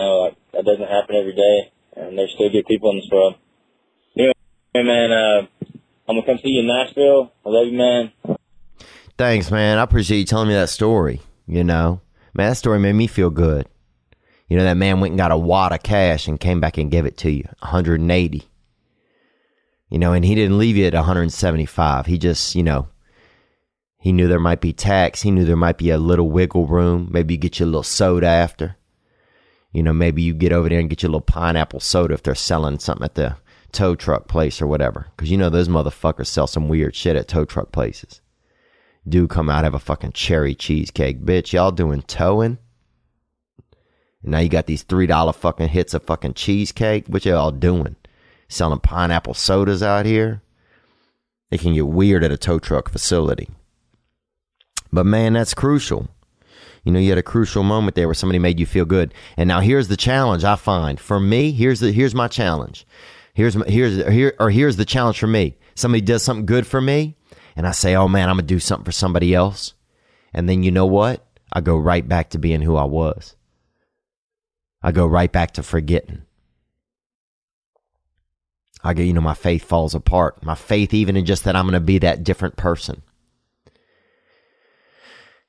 know, like, that doesn't happen every day, and there's still good people in this world. Anyway, man, uh, I'm gonna come see you in Nashville. I love you, man. Thanks, man. I appreciate you telling me that story. You know, man, that story made me feel good. You know, that man went and got a wad of cash and came back and gave it to you, 180. You know, and he didn't leave you at 175. He just, you know, he knew there might be tax. He knew there might be a little wiggle room. Maybe you get you a little soda after. You know, maybe you get over there and get you a little pineapple soda if they're selling something at the tow truck place or whatever. Because you know those motherfuckers sell some weird shit at tow truck places. Dude come out have a fucking cherry cheesecake. Bitch, y'all doing towing? And now you got these three dollar fucking hits of fucking cheesecake. What y'all doing? Selling pineapple sodas out here? It can get weird at a tow truck facility. But man, that's crucial. You know, you had a crucial moment there where somebody made you feel good. And now here's the challenge I find for me. Here's the here's my challenge. Here's my, here's here or here's the challenge for me. Somebody does something good for me, and I say, "Oh man, I'm gonna do something for somebody else." And then you know what? I go right back to being who I was. I go right back to forgetting. I get, you know, my faith falls apart. My faith, even in just that I'm going to be that different person.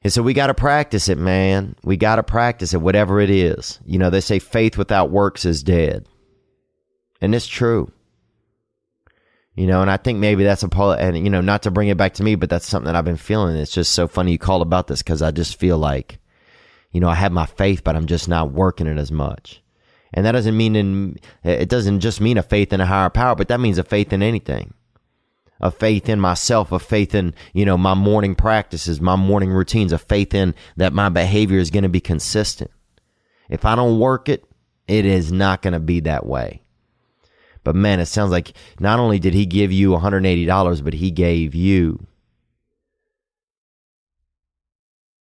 And so we got to practice it, man. We got to practice it, whatever it is. You know, they say faith without works is dead. And it's true. You know, and I think maybe that's a part, and you know, not to bring it back to me, but that's something that I've been feeling. It's just so funny you called about this because I just feel like, you know, I have my faith, but I'm just not working it as much. And that doesn't mean in, it doesn't just mean a faith in a higher power, but that means a faith in anything. A faith in myself, a faith in, you know, my morning practices, my morning routines, a faith in that my behavior is going to be consistent. If I don't work it, it is not going to be that way. But man, it sounds like not only did he give you $180, but he gave you,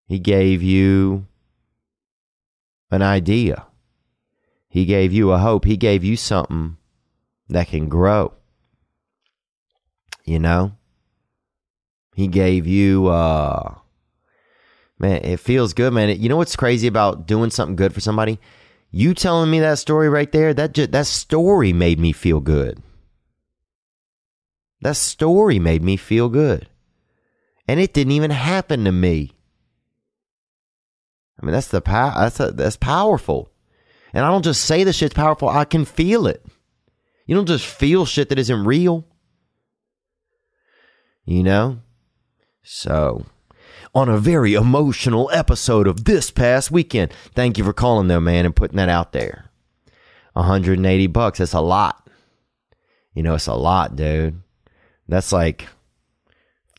he gave you an idea. He gave you a hope. He gave you something that can grow. You know? He gave you uh man, it feels good, man. You know what's crazy about doing something good for somebody? You telling me that story right there, that ju- that story made me feel good. That story made me feel good. And it didn't even happen to me. I mean, that's the power. That's a, that's powerful. And I don't just say the shit's powerful. I can feel it. You don't just feel shit that isn't real. You know? So, on a very emotional episode of this past weekend, thank you for calling though, man, and putting that out there. 180 bucks. That's a lot. You know, it's a lot, dude. That's like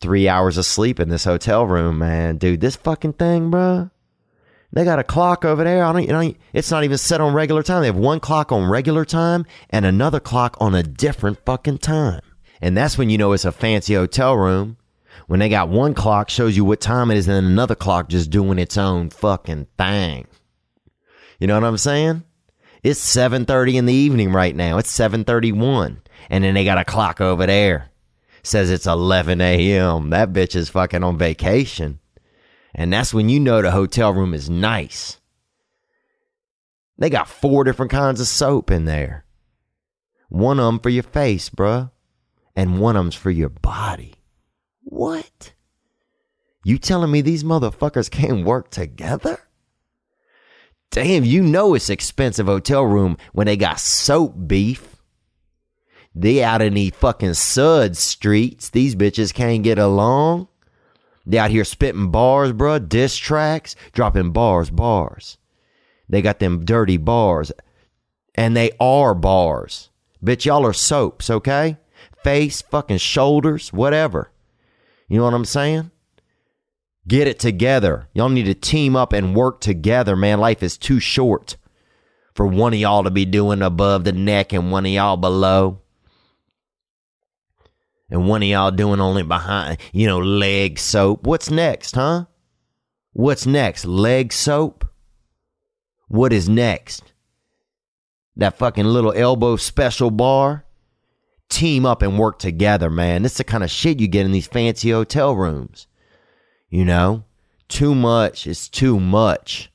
three hours of sleep in this hotel room, man. Dude, this fucking thing, bruh. They got a clock over there. I don't, you know, it's not even set on regular time. They have one clock on regular time and another clock on a different fucking time. And that's when you know it's a fancy hotel room. When they got one clock shows you what time it is and then another clock just doing its own fucking thing. You know what I'm saying? It's 7:30 in the evening right now. It's 7:31 and then they got a clock over there. Says it's 11 a.m. That bitch is fucking on vacation. And that's when you know the hotel room is nice. They got four different kinds of soap in there. One of them for your face, bruh. And one of them's for your body. What? You telling me these motherfuckers can't work together? Damn, you know it's expensive hotel room when they got soap beef. They out in these fucking sud streets. These bitches can't get along. They out here spitting bars, bruh, diss tracks, dropping bars, bars. They got them dirty bars. And they are bars. Bitch, y'all are soaps, okay? Face, fucking shoulders, whatever. You know what I'm saying? Get it together. Y'all need to team up and work together, man. Life is too short for one of y'all to be doing above the neck and one of y'all below. And one of y'all doing only behind, you know, leg soap. What's next, huh? What's next? Leg soap? What is next? That fucking little elbow special bar? Team up and work together, man. This is the kind of shit you get in these fancy hotel rooms. You know, too much is too much.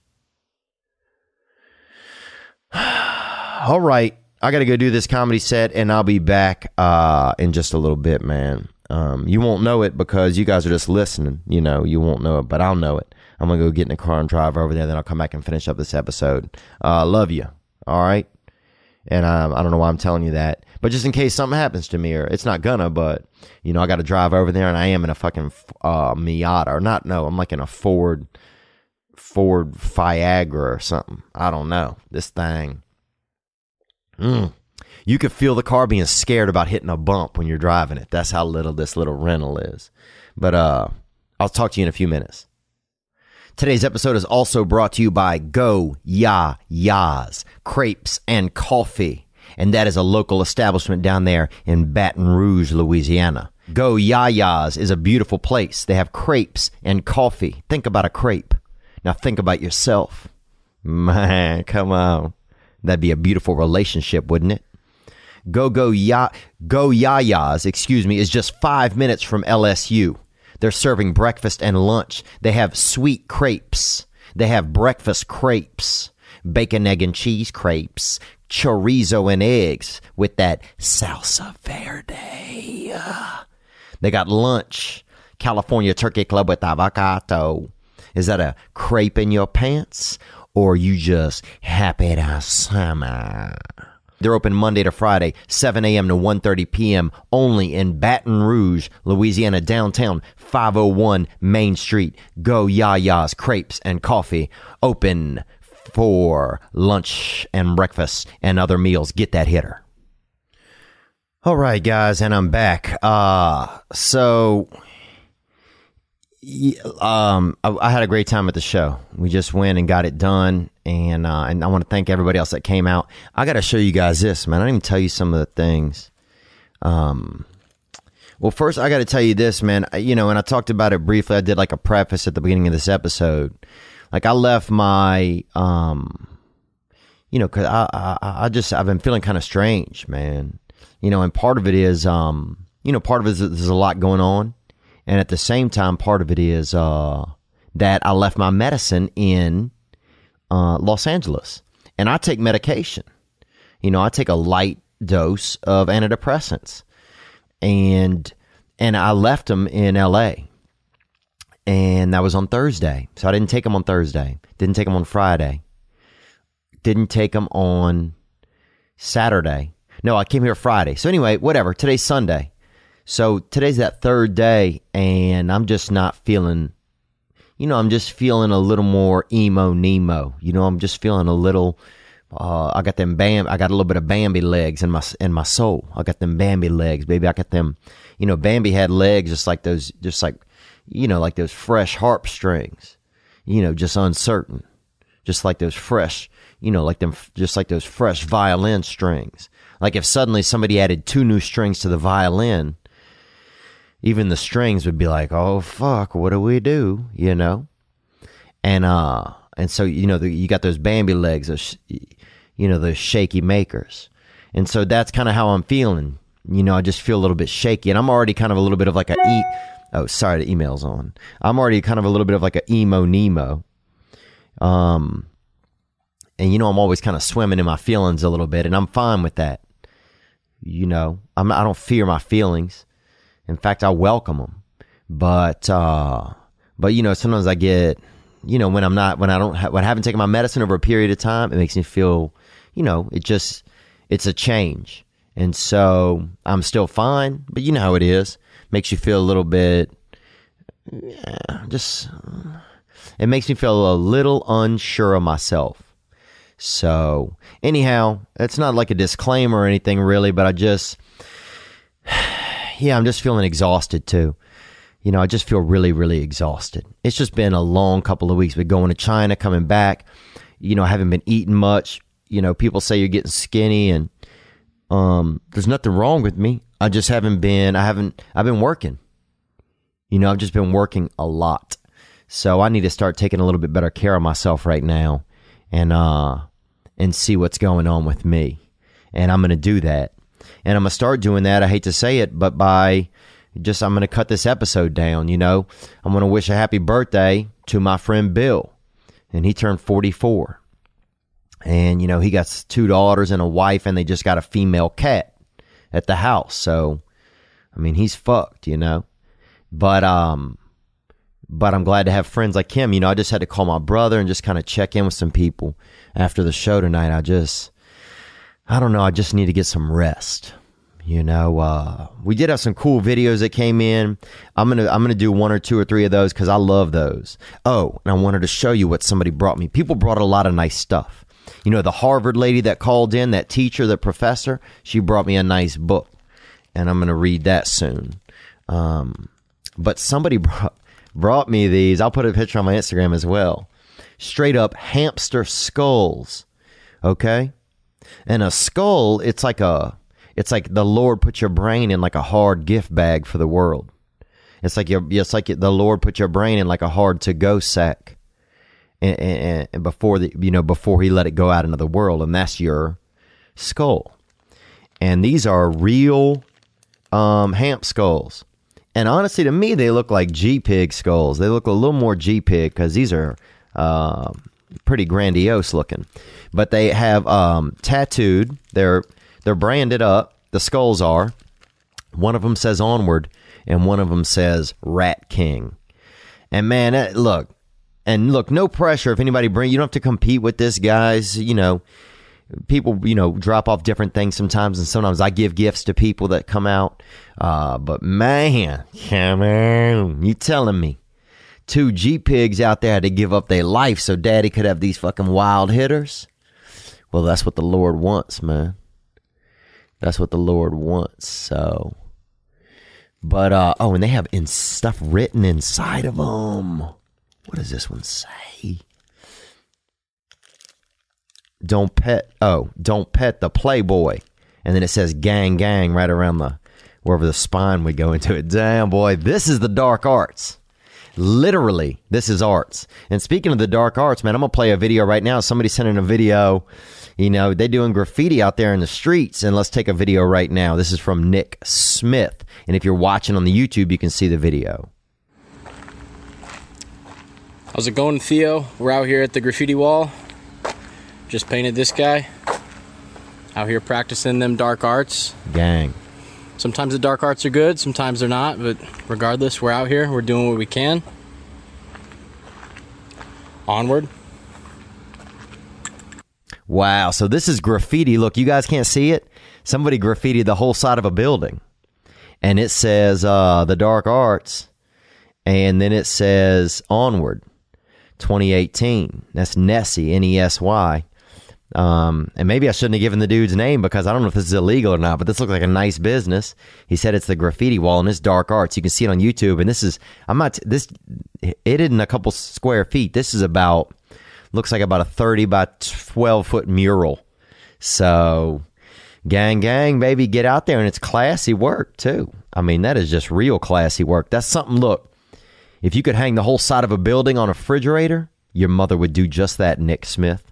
All right, I got to go do this comedy set, and I'll be back uh, in just a little bit, man. Um, you won't know it because you guys are just listening. You know, you won't know it, but I'll know it. I'm gonna go get in the car and drive over there. Then I'll come back and finish up this episode. Uh, love you. All right. And um, I don't know why I'm telling you that, but just in case something happens to me, or it's not gonna, but you know, I got to drive over there, and I am in a fucking uh, Miata, or not? No, I'm like in a Ford, Ford Fiagra or something. I don't know. This thing. Mm. You could feel the car being scared about hitting a bump when you're driving it. That's how little this little rental is. But uh, I'll talk to you in a few minutes. Today's episode is also brought to you by Go Ya Ya's Crepes and Coffee. And that is a local establishment down there in Baton Rouge, Louisiana. Go Ya Ya's is a beautiful place. They have crepes and coffee. Think about a crepe. Now think about yourself. Man, come on. That'd be a beautiful relationship, wouldn't it? Go Go Ya Go Ya Ya's, excuse me, is just five minutes from LSU. They're serving breakfast and lunch. They have sweet crepes. They have breakfast crepes, bacon, egg, and cheese crepes, chorizo and eggs with that salsa verde. They got lunch, California Turkey Club with avocado. Is that a crepe in your pants? Or you just happy to summer? They're open Monday to Friday, 7 a.m. to 1.30 p.m. only in Baton Rouge, Louisiana, downtown, 501 Main Street. Go Yaya's Crepes and Coffee. Open for lunch and breakfast and other meals. Get that hitter. All right, guys, and I'm back. Uh, so um, I, I, had a great time at the show. We just went and got it done, and uh, and I want to thank everybody else that came out. I got to show you guys this, man. I didn't even tell you some of the things. Um, well, first I got to tell you this, man. You know, and I talked about it briefly. I did like a preface at the beginning of this episode. Like I left my, um, you know, cause I, I, I just I've been feeling kind of strange, man. You know, and part of it is, um, you know, part of it is there's a lot going on and at the same time, part of it is uh, that I left my medicine in uh, Los Angeles, and I take medication. You know, I take a light dose of antidepressants, and and I left them in L.A. And that was on Thursday, so I didn't take them on Thursday. Didn't take them on Friday. Didn't take them on Saturday. No, I came here Friday. So anyway, whatever. Today's Sunday. So today's that third day, and I'm just not feeling, you know, I'm just feeling a little more emo Nemo. You know, I'm just feeling a little. Uh, I got them bam. I got a little bit of Bambi legs in my in my soul. I got them Bambi legs, baby. I got them. You know, Bambi had legs just like those, just like, you know, like those fresh harp strings. You know, just uncertain, just like those fresh. You know, like them, just like those fresh violin strings. Like if suddenly somebody added two new strings to the violin, even the strings would be like, "Oh fuck, what do we do?" You know, and uh, and so you know, the, you got those Bambi legs, those, you know, those shaky makers, and so that's kind of how I'm feeling. You know, I just feel a little bit shaky, and I'm already kind of a little bit of like a e. Oh, sorry, the email's on. I'm already kind of a little bit of like a emo Nemo. Um, and you know, I'm always kind of swimming in my feelings a little bit, and I'm fine with that. You know, I'm, I don't fear my feelings. In fact, I welcome them. But, uh, but you know, sometimes I get, you know, when I'm not, when I don't, ha- when I haven't taken my medicine over a period of time, it makes me feel, you know, it just, it's a change. And so I'm still fine, but you know how it is. Makes you feel a little bit, yeah, just, it makes me feel a little unsure of myself. So, anyhow, it's not like a disclaimer or anything really, but I just, yeah, I'm just feeling exhausted too. You know, I just feel really, really exhausted. It's just been a long couple of weeks, but going to China, coming back, you know, I haven't been eating much. You know, people say you're getting skinny and, um, there's nothing wrong with me. I just haven't been, I haven't, I've been working. You know, I've just been working a lot. So I need to start taking a little bit better care of myself right now and, uh, and see what's going on with me. And I'm going to do that. And I'm going to start doing that. I hate to say it, but by just, I'm going to cut this episode down. You know, I'm going to wish a happy birthday to my friend Bill. And he turned 44. And, you know, he got two daughters and a wife, and they just got a female cat at the house. So, I mean, he's fucked, you know. But, um, but I'm glad to have friends like him. You know, I just had to call my brother and just kind of check in with some people after the show tonight. I just, I don't know. I just need to get some rest. You know, uh, we did have some cool videos that came in. I'm gonna I'm gonna do one or two or three of those because I love those. Oh, and I wanted to show you what somebody brought me. People brought a lot of nice stuff. You know, the Harvard lady that called in, that teacher, the professor, she brought me a nice book, and I'm gonna read that soon. Um, but somebody brought brought me these. I'll put a picture on my Instagram as well. Straight up hamster skulls. Okay? And a skull, it's like a it's like the Lord put your brain in like a hard gift bag for the world. It's like your it's like the Lord put your brain in like a hard to go sack. And, and, and before the you know before he let it go out into the world and that's your skull. And these are real um hamp skulls. And honestly, to me, they look like G Pig skulls. They look a little more G Pig because these are uh, pretty grandiose looking. But they have um, tattooed. They're they're branded up. The skulls are. One of them says Onward, and one of them says Rat King. And man, look, and look, no pressure. If anybody bring, you don't have to compete with this, guys. You know, people, you know, drop off different things sometimes, and sometimes I give gifts to people that come out. Uh, but man, come on, you telling me two G pigs out there had to give up their life so daddy could have these fucking wild hitters? Well, that's what the Lord wants, man. That's what the Lord wants. So, but uh, oh, and they have in stuff written inside of them. What does this one say? Don't pet. Oh, don't pet the Playboy, and then it says gang gang right around the wherever the spine would go into it. Damn boy, this is the dark arts. Literally, this is arts. And speaking of the dark arts, man, I'm gonna play a video right now. Somebody sent in a video. You know, they doing graffiti out there in the streets, and let's take a video right now. This is from Nick Smith, and if you're watching on the YouTube, you can see the video. How's it going, Theo? We're out here at the graffiti wall. Just painted this guy. Out here practicing them dark arts. Gang. Sometimes the dark arts are good, sometimes they're not, but regardless, we're out here. We're doing what we can. Onward. Wow. So this is graffiti. Look, you guys can't see it. Somebody graffitied the whole side of a building. And it says uh, the dark arts. And then it says onward 2018. That's Nessie, N E S Y. Um, and maybe I shouldn't have given the dude's name because I don't know if this is illegal or not, but this looks like a nice business. He said it's the graffiti wall and it's dark arts. You can see it on YouTube. And this is, I'm not, this, it isn't a couple square feet. This is about, looks like about a 30 by 12 foot mural. So, gang, gang, baby, get out there. And it's classy work too. I mean, that is just real classy work. That's something, look, if you could hang the whole side of a building on a refrigerator, your mother would do just that, Nick Smith.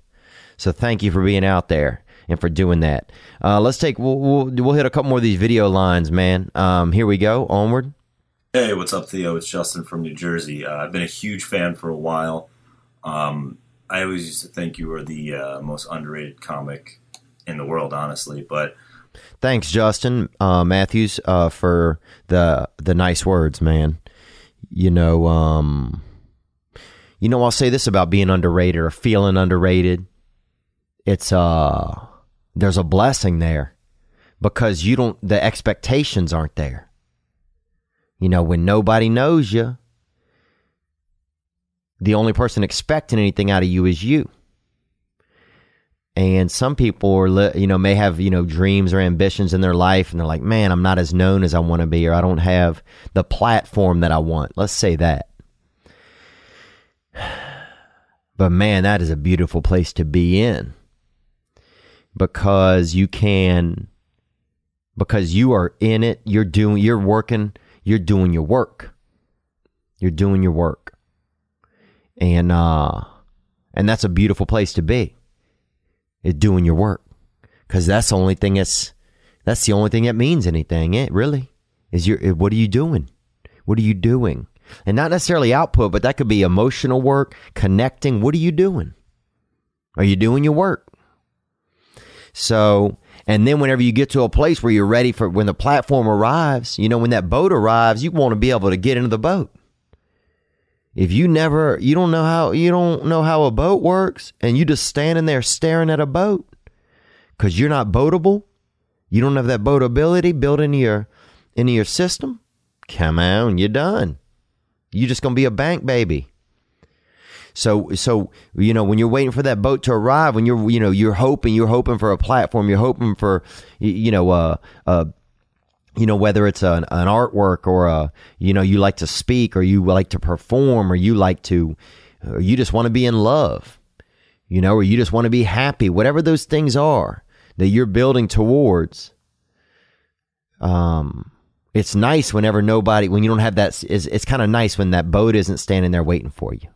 So thank you for being out there and for doing that. Uh, let's take we'll, we'll, we'll hit a couple more of these video lines, man. Um, here we go. Onward. Hey, what's up, Theo? It's Justin from New Jersey. Uh, I've been a huge fan for a while. Um, I always used to think you were the uh, most underrated comic in the world, honestly. But Thanks, Justin uh, Matthews, uh, for the the nice words, man. You know, um, you know, I'll say this about being underrated or feeling underrated. It's uh, there's a blessing there because you don't. The expectations aren't there. You know, when nobody knows you, the only person expecting anything out of you is you. And some people are, you know, may have, you know, dreams or ambitions in their life and they're like, man, I'm not as known as I want to be, or I don't have the platform that I want. Let's say that. But man, that is a beautiful place to be in because you can, because you are in it, you're doing, you're working, you're doing your work. You're doing your work. And, uh, and that's a beautiful place to be is doing your work. Because that's the only thing that's that's the only thing that means anything it really is your eh, what are you doing? What are you doing? And not necessarily output but that could be emotional work connecting. What are you doing? Are you doing your work? So and then whenever you get to a place where you're ready for when the platform arrives you know when that boat arrives you want to be able to get into the boat if you never you don't know how you don't know how a boat works and you just standing there staring at a boat because you're not boatable you don't have that boatability built into your into your system come on you're done. You're just gonna be a bank baby. So so you know when you're waiting for that boat to arrive when you're you know you're hoping you're hoping for a platform you're hoping for you know uh, uh you know whether it's an, an artwork or a you know you like to speak or you like to perform or you like to or you just want to be in love you know or you just want to be happy whatever those things are that you're building towards um it's nice whenever nobody when you don't have that it's, it's kind of nice when that boat isn't standing there waiting for you.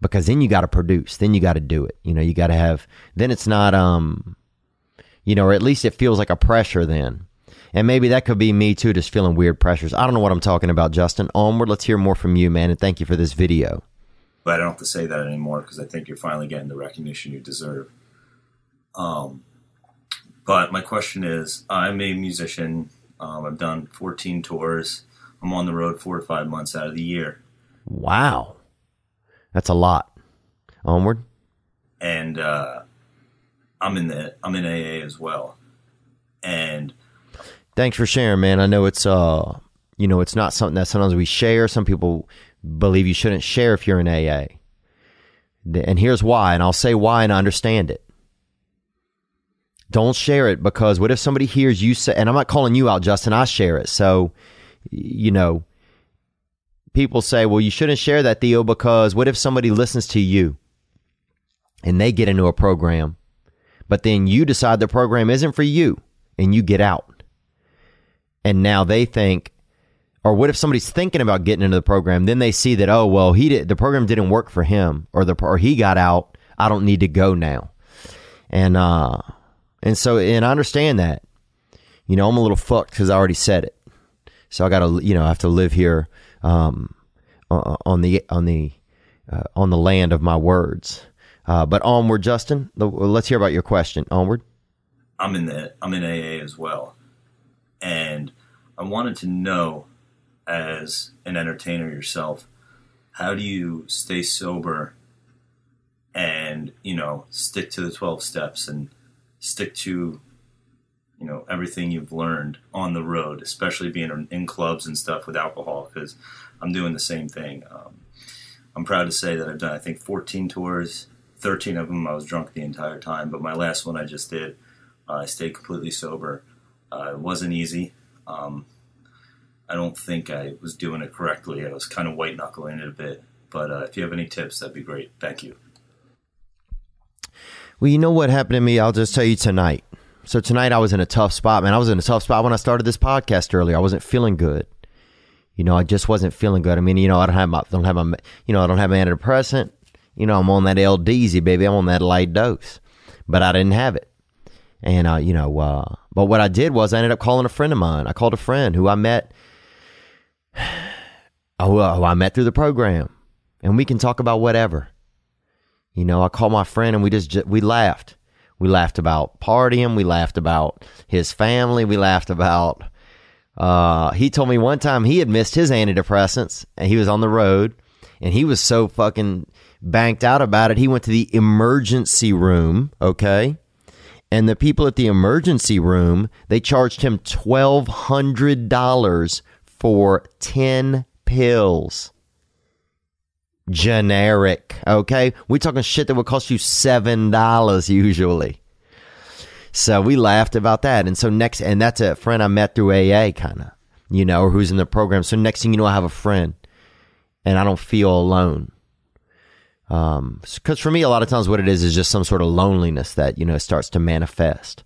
Because then you got to produce then you got to do it you know you got to have then it's not um you know or at least it feels like a pressure then and maybe that could be me too, just feeling weird pressures. I don't know what I'm talking about, Justin. Onward, let's hear more from you, man, and thank you for this video. But I don't have to say that anymore because I think you're finally getting the recognition you deserve. Um, but my question is I'm a musician. Um, I've done 14 tours. I'm on the road four to five months out of the year. Wow. That's a lot. Onward. And uh, I'm in the I'm in AA as well. And Thanks for sharing, man. I know it's uh you know, it's not something that sometimes we share. Some people believe you shouldn't share if you're in AA. And here's why, and I'll say why and I understand it. Don't share it because what if somebody hears you say, and I'm not calling you out, Justin, I share it. So, you know, people say, well, you shouldn't share that, Theo, because what if somebody listens to you and they get into a program, but then you decide the program isn't for you and you get out? And now they think, or what if somebody's thinking about getting into the program? Then they see that, oh, well, he did, the program didn't work for him or the, or he got out. I don't need to go now. And, uh, and so, and I understand that. You know, I'm a little fucked because I already said it. So I got to, you know, I have to live here um, on the on the uh, on the land of my words. Uh, but onward, Justin. Let's hear about your question. Onward. I'm in the I'm in AA as well, and I wanted to know, as an entertainer yourself, how do you stay sober and you know stick to the 12 steps and stick to you know everything you've learned on the road, especially being in clubs and stuff with alcohol, because I'm doing the same thing. Um, I'm proud to say that I've done I think 14 tours. 13 of them I was drunk the entire time, but my last one I just did, uh, I stayed completely sober. Uh, it wasn't easy. Um, I don't think I was doing it correctly. I was kind of white knuckling it a bit. But uh, if you have any tips, that'd be great. Thank you. Well, you know what happened to me? I'll just tell you tonight. So tonight I was in a tough spot, man. I was in a tough spot when I started this podcast earlier. I wasn't feeling good. You know, I just wasn't feeling good. I mean, you know, I don't have my, don't have my, you know, I don't have my antidepressant. You know, I'm on that LDZ, baby. I'm on that light dose, but I didn't have it. And, uh, you know, uh, but what I did was I ended up calling a friend of mine. I called a friend who I met, oh, who I met through the program and we can talk about whatever. You know, I called my friend and we just, we laughed. We laughed about partying. We laughed about his family. We laughed about. Uh, he told me one time he had missed his antidepressants and he was on the road and he was so fucking banked out about it. He went to the emergency room. Okay. And the people at the emergency room, they charged him $1,200 for 10 pills. Generic. Okay. we talking shit that would cost you $7 usually. So we laughed about that. And so next, and that's a friend I met through AA kind of, you know, who's in the program. So next thing you know, I have a friend and I don't feel alone. Um, cause for me, a lot of times what it is is just some sort of loneliness that, you know, starts to manifest,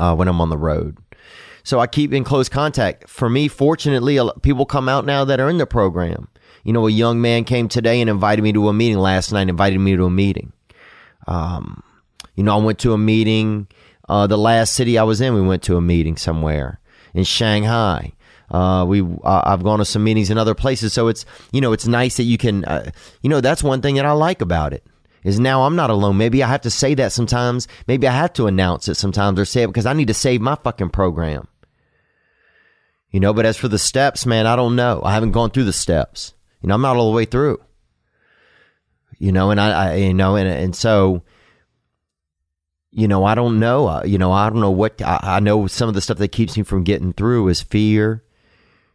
uh, when I'm on the road. So I keep in close contact. For me, fortunately, people come out now that are in the program. You know, a young man came today and invited me to a meeting last night, invited me to a meeting. Um, you know, I went to a meeting, uh, the last city I was in, we went to a meeting somewhere in Shanghai. Uh, we uh, I've gone to some meetings in other places, so it's you know it's nice that you can uh, you know that's one thing that I like about it is now I'm not alone. Maybe I have to say that sometimes. Maybe I have to announce it sometimes or say it because I need to save my fucking program. You know, but as for the steps, man, I don't know. I haven't gone through the steps. You know, I'm not all the way through. You know, and I, I you know, and and so you know, I don't know. Uh, you know, I don't know what I, I know. Some of the stuff that keeps me from getting through is fear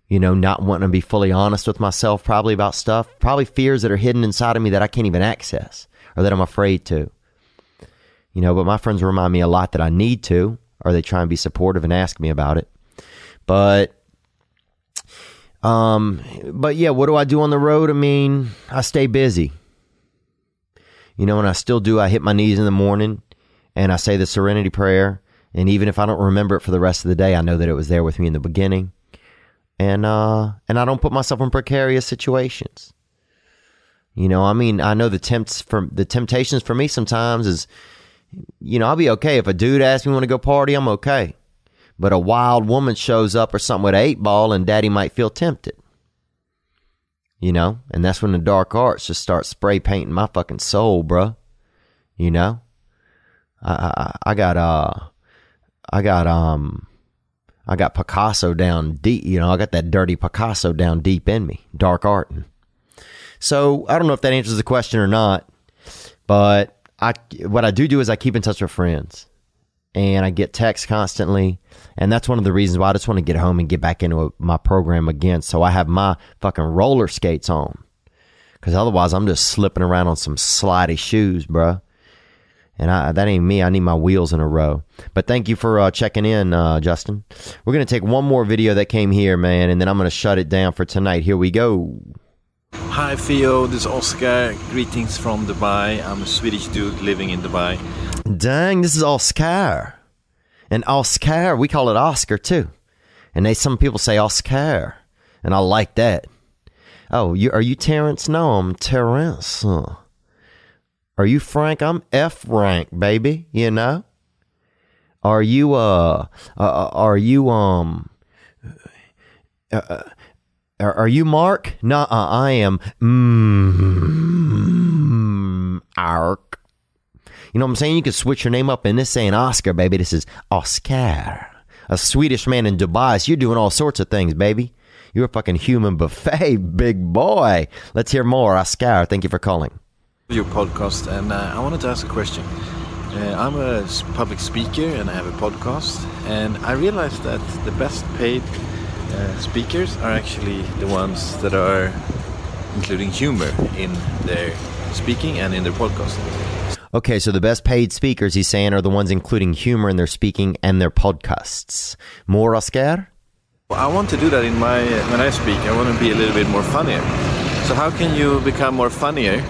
you know, not wanting to be fully honest with myself probably about stuff, probably fears that are hidden inside of me that I can't even access or that I'm afraid to. You know, but my friends remind me a lot that I need to, or they try and be supportive and ask me about it. But, um, but yeah, what do I do on the road? I mean, I stay busy. You know, and I still do. I hit my knees in the morning and I say the serenity prayer. And even if I don't remember it for the rest of the day, I know that it was there with me in the beginning and uh and I don't put myself in precarious situations. You know, I mean, I know the tempts for the temptations for me sometimes is, you know, I'll be okay if a dude asks me want to go party, I'm okay. But a wild woman shows up or something with eight ball, and daddy might feel tempted. You know, and that's when the dark arts just start spray painting my fucking soul, bruh. You know, I I, I got uh, I got um I got Picasso down deep, you know, I got that dirty Picasso down deep in me, dark art. So I don't know if that answers the question or not, but I, what I do do is I keep in touch with friends and I get texts constantly. And that's one of the reasons why I just want to get home and get back into my program again. So I have my fucking roller skates on. Cause otherwise I'm just slipping around on some slidey shoes, bruh and I, that ain't me. I need my wheels in a row. But thank you for uh, checking in, uh, Justin. We're gonna take one more video that came here, man, and then I'm gonna shut it down for tonight. Here we go. Hi Theo, this is Oscar. Greetings from Dubai. I'm a Swedish dude living in Dubai. Dang, this is Oscar. And Oscar, we call it Oscar too. And they some people say Oscar. And I like that. Oh, you are you Terrence? No, I'm Terrence. Huh. Are you Frank? I'm F rank, baby. You know. Are you uh, uh, uh are you um uh, uh are, you Mark? No, uh, I am mm, Ark. You know what I'm saying? You could switch your name up and this ain't Oscar, baby. This is Oscar. A Swedish man in Dubai. So you're doing all sorts of things, baby. You're a fucking human buffet, big boy. Let's hear more. Oscar, thank you for calling your podcast, and uh, I wanted to ask a question. Uh, I'm a public speaker and I have a podcast, and I realized that the best paid uh, speakers are actually the ones that are including humor in their speaking and in their podcast. Okay, so the best paid speakers, he's saying, are the ones including humor in their speaking and their podcasts. More, Oscar? Well, I want to do that in my when I speak. I want to be a little bit more funnier. So how can you become more funnier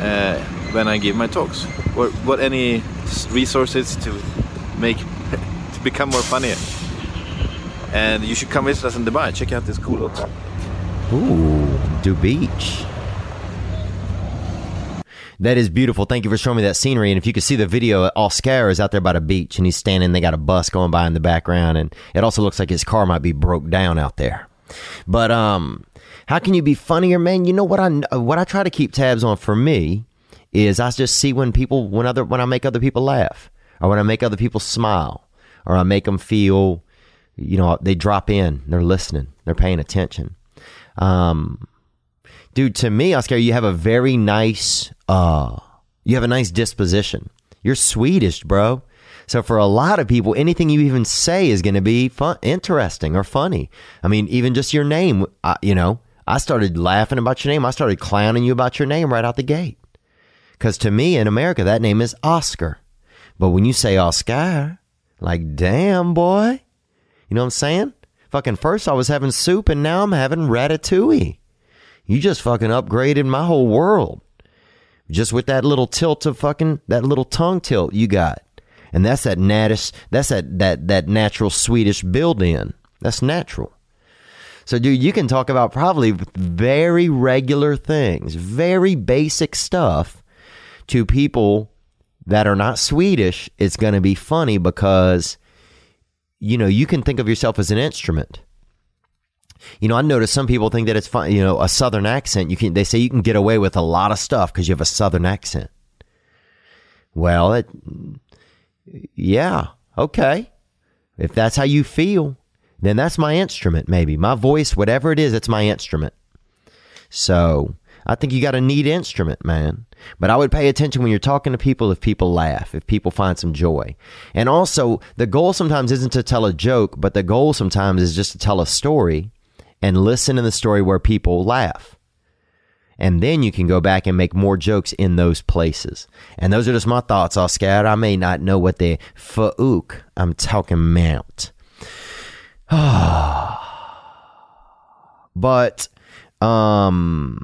uh, when I give my talks? What, what any resources to make to become more funnier? And you should come visit us in Dubai. Check out this cool hotel. Ooh, Dubai. Beach. That is beautiful. Thank you for showing me that scenery. And if you could see the video, Oscar is out there by the beach and he's standing. They got a bus going by in the background, and it also looks like his car might be broke down out there. But um, how can you be funnier, man? You know what I what I try to keep tabs on for me is I just see when people when other when I make other people laugh or when I make other people smile or I make them feel you know they drop in they're listening they're paying attention. Um dude to me Oscar you have a very nice uh you have a nice disposition. You're Swedish bro. So for a lot of people anything you even say is going to be fun interesting or funny. I mean even just your name uh, you know I started laughing about your name I started clowning you about your name right out the gate because to me in America, that name is Oscar. But when you say Oscar, like, damn, boy. You know what I'm saying? Fucking first I was having soup and now I'm having ratatouille. You just fucking upgraded my whole world. Just with that little tilt of fucking, that little tongue tilt you got. And that's that natish, that's that, that, that natural Swedish build in. That's natural. So, dude, you can talk about probably very regular things, very basic stuff to people that are not Swedish, it's going to be funny because, you know, you can think of yourself as an instrument. You know, I notice some people think that it's fun, you know, a southern accent. You can, they say you can get away with a lot of stuff because you have a southern accent. Well, it, yeah, okay. If that's how you feel, then that's my instrument, maybe. My voice, whatever it is, it's my instrument. So, I think you got a neat instrument, man. But I would pay attention when you're talking to people if people laugh, if people find some joy. And also, the goal sometimes isn't to tell a joke, but the goal sometimes is just to tell a story and listen to the story where people laugh. And then you can go back and make more jokes in those places. And those are just my thoughts, Oscar. I may not know what the fauk I'm talking about. but um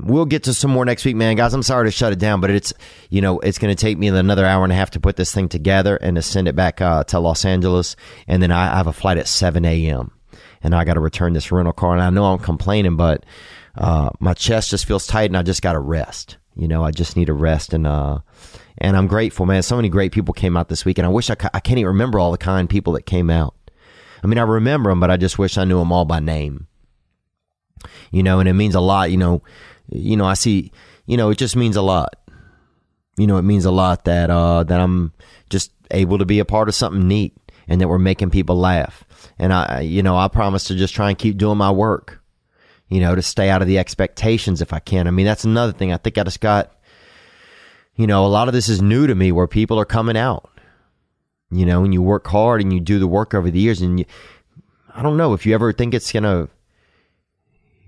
we'll get to some more next week, man. Guys, I'm sorry to shut it down, but it's you know it's going to take me another hour and a half to put this thing together and to send it back uh, to Los Angeles, and then I have a flight at 7 a.m. and I got to return this rental car. And I know I'm complaining, but uh, my chest just feels tight, and I just got to rest. You know, I just need a rest, and uh, and I'm grateful, man. So many great people came out this week, and I wish I, I can't even remember all the kind people that came out. I mean, I remember them, but I just wish I knew them all by name. You know, and it means a lot. You know, you know, I see, you know, it just means a lot. You know, it means a lot that uh, that I'm just able to be a part of something neat and that we're making people laugh. And I, you know, I promise to just try and keep doing my work. You know, to stay out of the expectations if I can. I mean, that's another thing. I think I just got, you know, a lot of this is new to me where people are coming out. You know, and you work hard and you do the work over the years, and you, I don't know if you ever think it's gonna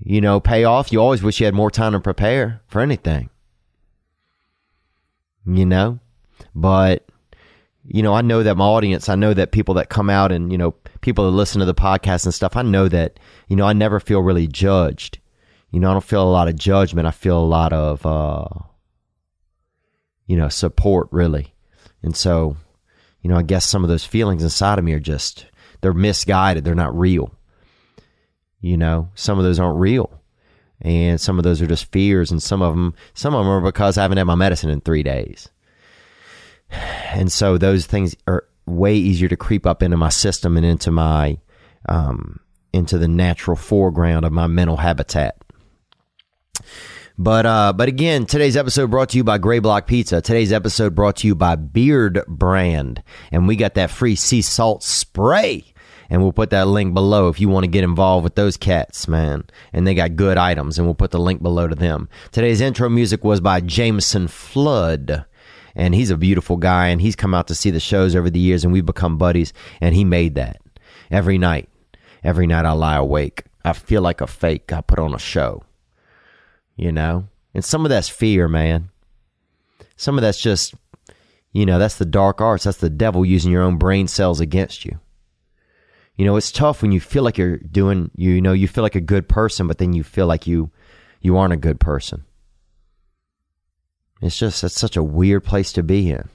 you know, pay off, you always wish you had more time to prepare for anything. You know? But, you know, I know that my audience, I know that people that come out and, you know, people that listen to the podcast and stuff, I know that, you know, I never feel really judged. You know, I don't feel a lot of judgment. I feel a lot of, uh, you know, support, really. And so, you know, I guess some of those feelings inside of me are just, they're misguided. They're not real. You know, some of those aren't real. And some of those are just fears, and some of them, some of them are because I haven't had my medicine in three days. And so those things are way easier to creep up into my system and into my, um, into the natural foreground of my mental habitat. But uh, but again, today's episode brought to you by Greyblock Pizza. Today's episode brought to you by Beardbrand, and we got that free sea salt spray and we'll put that link below if you want to get involved with those cats, man. And they got good items, and we'll put the link below to them. Today's intro music was by Jameson Flood. And he's a beautiful guy, and he's come out to see the shows over the years, and we've become buddies. And he made that every night. Every night I lie awake. I feel like a fake. I put on a show, you know? And some of that's fear, man. Some of that's just, you know, that's the dark arts. That's the devil using your own brain cells against you you know, it's tough when you feel like you're doing, you know, you feel like a good person, but then you feel like you, you aren't a good person. It's just, it's such a weird place to be in.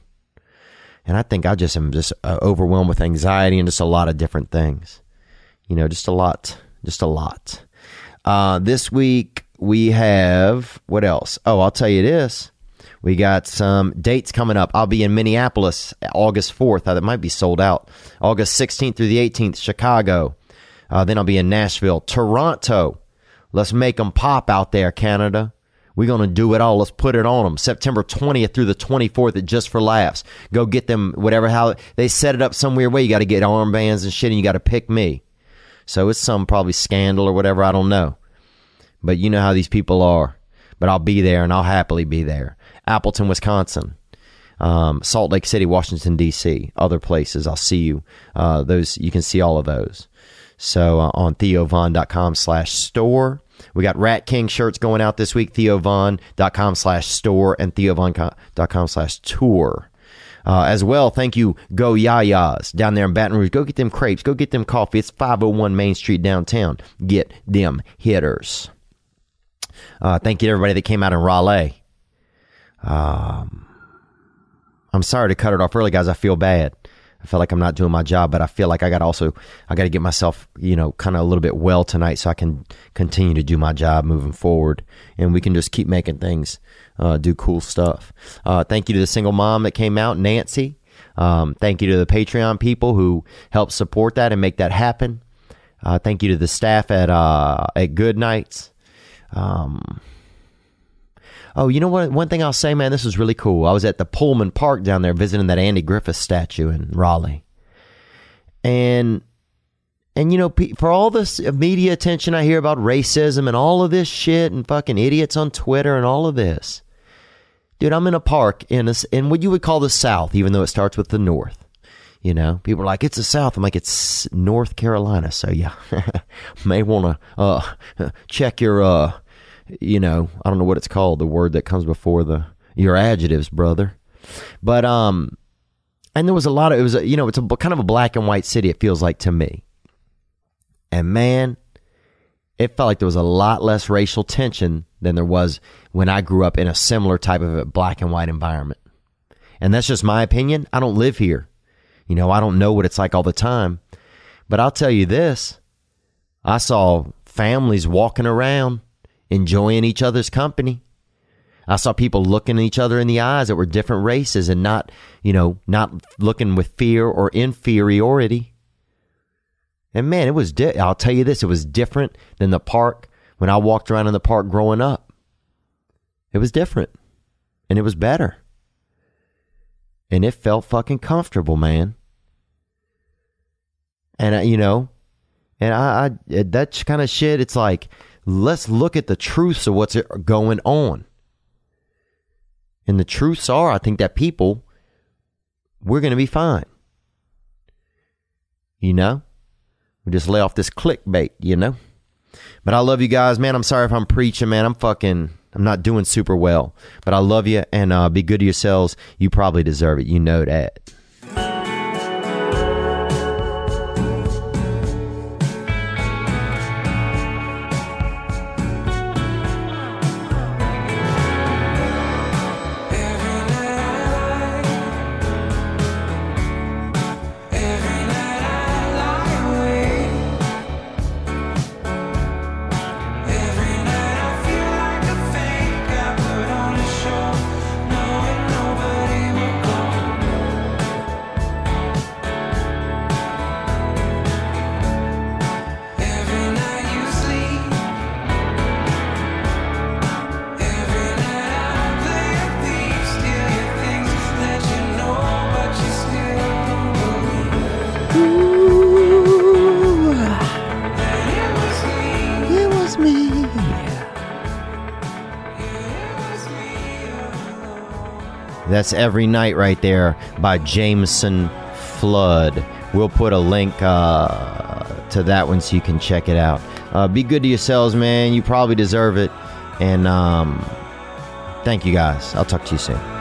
And I think I just am just uh, overwhelmed with anxiety and just a lot of different things. You know, just a lot, just a lot. Uh, this week we have, what else? Oh, I'll tell you this. We got some dates coming up. I'll be in Minneapolis August 4th. Uh, that might be sold out. August 16th through the 18th, Chicago. Uh, then I'll be in Nashville, Toronto. Let's make them pop out there, Canada. We're going to do it all. Let's put it on them. September 20th through the 24th at Just for Laughs. Go get them, whatever, how they set it up some weird way. You got to get armbands and shit, and you got to pick me. So it's some probably scandal or whatever. I don't know. But you know how these people are. But I'll be there and I'll happily be there. Appleton, Wisconsin. Um, Salt Lake City, Washington, D.C., other places. I'll see you. Uh, those You can see all of those. So uh, on theovon.com slash store. We got Rat King shirts going out this week, theovon.com slash store and theovon.com slash tour. Uh, as well, thank you, Goyayas down there in Baton Rouge. Go get them crepes. Go get them coffee. It's 501 Main Street downtown. Get them hitters. Uh, thank you to everybody that came out in Raleigh. Um, I'm sorry to cut it off early, guys. I feel bad. I feel like I'm not doing my job, but I feel like I got also I got to get myself you know kind of a little bit well tonight so I can continue to do my job moving forward, and we can just keep making things uh, do cool stuff. Uh, thank you to the single mom that came out, Nancy. Um, thank you to the Patreon people who helped support that and make that happen. Uh, thank you to the staff at uh, at Goodnights. Um, Oh, you know what? One thing I'll say, man, this is really cool. I was at the Pullen Park down there visiting that Andy Griffith statue in Raleigh, and and you know, for all this media attention I hear about racism and all of this shit and fucking idiots on Twitter and all of this, dude, I'm in a park in a, in what you would call the South, even though it starts with the North. You know, people are like, it's the South. I'm like, it's North Carolina. So yeah, may want to uh, check your uh, you know, I don't know what it's called, the word that comes before the your adjectives, brother. But um and there was a lot of it was a, you know, it's a kind of a black and white city it feels like to me. And man, it felt like there was a lot less racial tension than there was when I grew up in a similar type of a black and white environment. And that's just my opinion. I don't live here. You know, I don't know what it's like all the time. But I'll tell you this I saw families walking around enjoying each other's company. I saw people looking each other in the eyes that were different races and not, you know, not looking with fear or inferiority. And man, it was, di- I'll tell you this, it was different than the park when I walked around in the park growing up. It was different and it was better. And it felt fucking comfortable, man. And, I, you know, and I, I that kind of shit, it's like, let's look at the truths of what's going on. And the truths are, I think that people, we're going to be fine. You know? We just lay off this clickbait, you know? But I love you guys, man. I'm sorry if I'm preaching, man. I'm fucking, I'm not doing super well. But I love you and uh, be good to yourselves. You probably deserve it. You know that. That's Every Night right there by Jameson Flood. We'll put a link uh, to that one so you can check it out. Uh, be good to yourselves, man. You probably deserve it. And um, thank you guys. I'll talk to you soon.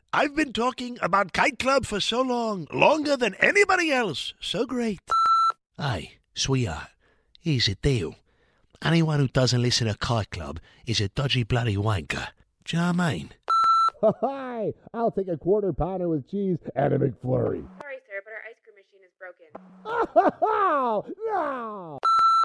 I've been talking about Kite Club for so long, longer than anybody else. So great. Hey, sweetheart, here's the deal. Anyone who doesn't listen to Kite Club is a dodgy bloody wanker. Do you know what I mean? Hi, I'll take a quarter pounder with cheese and a McFlurry. Sorry, sir, but our ice cream machine is broken. Oh, no!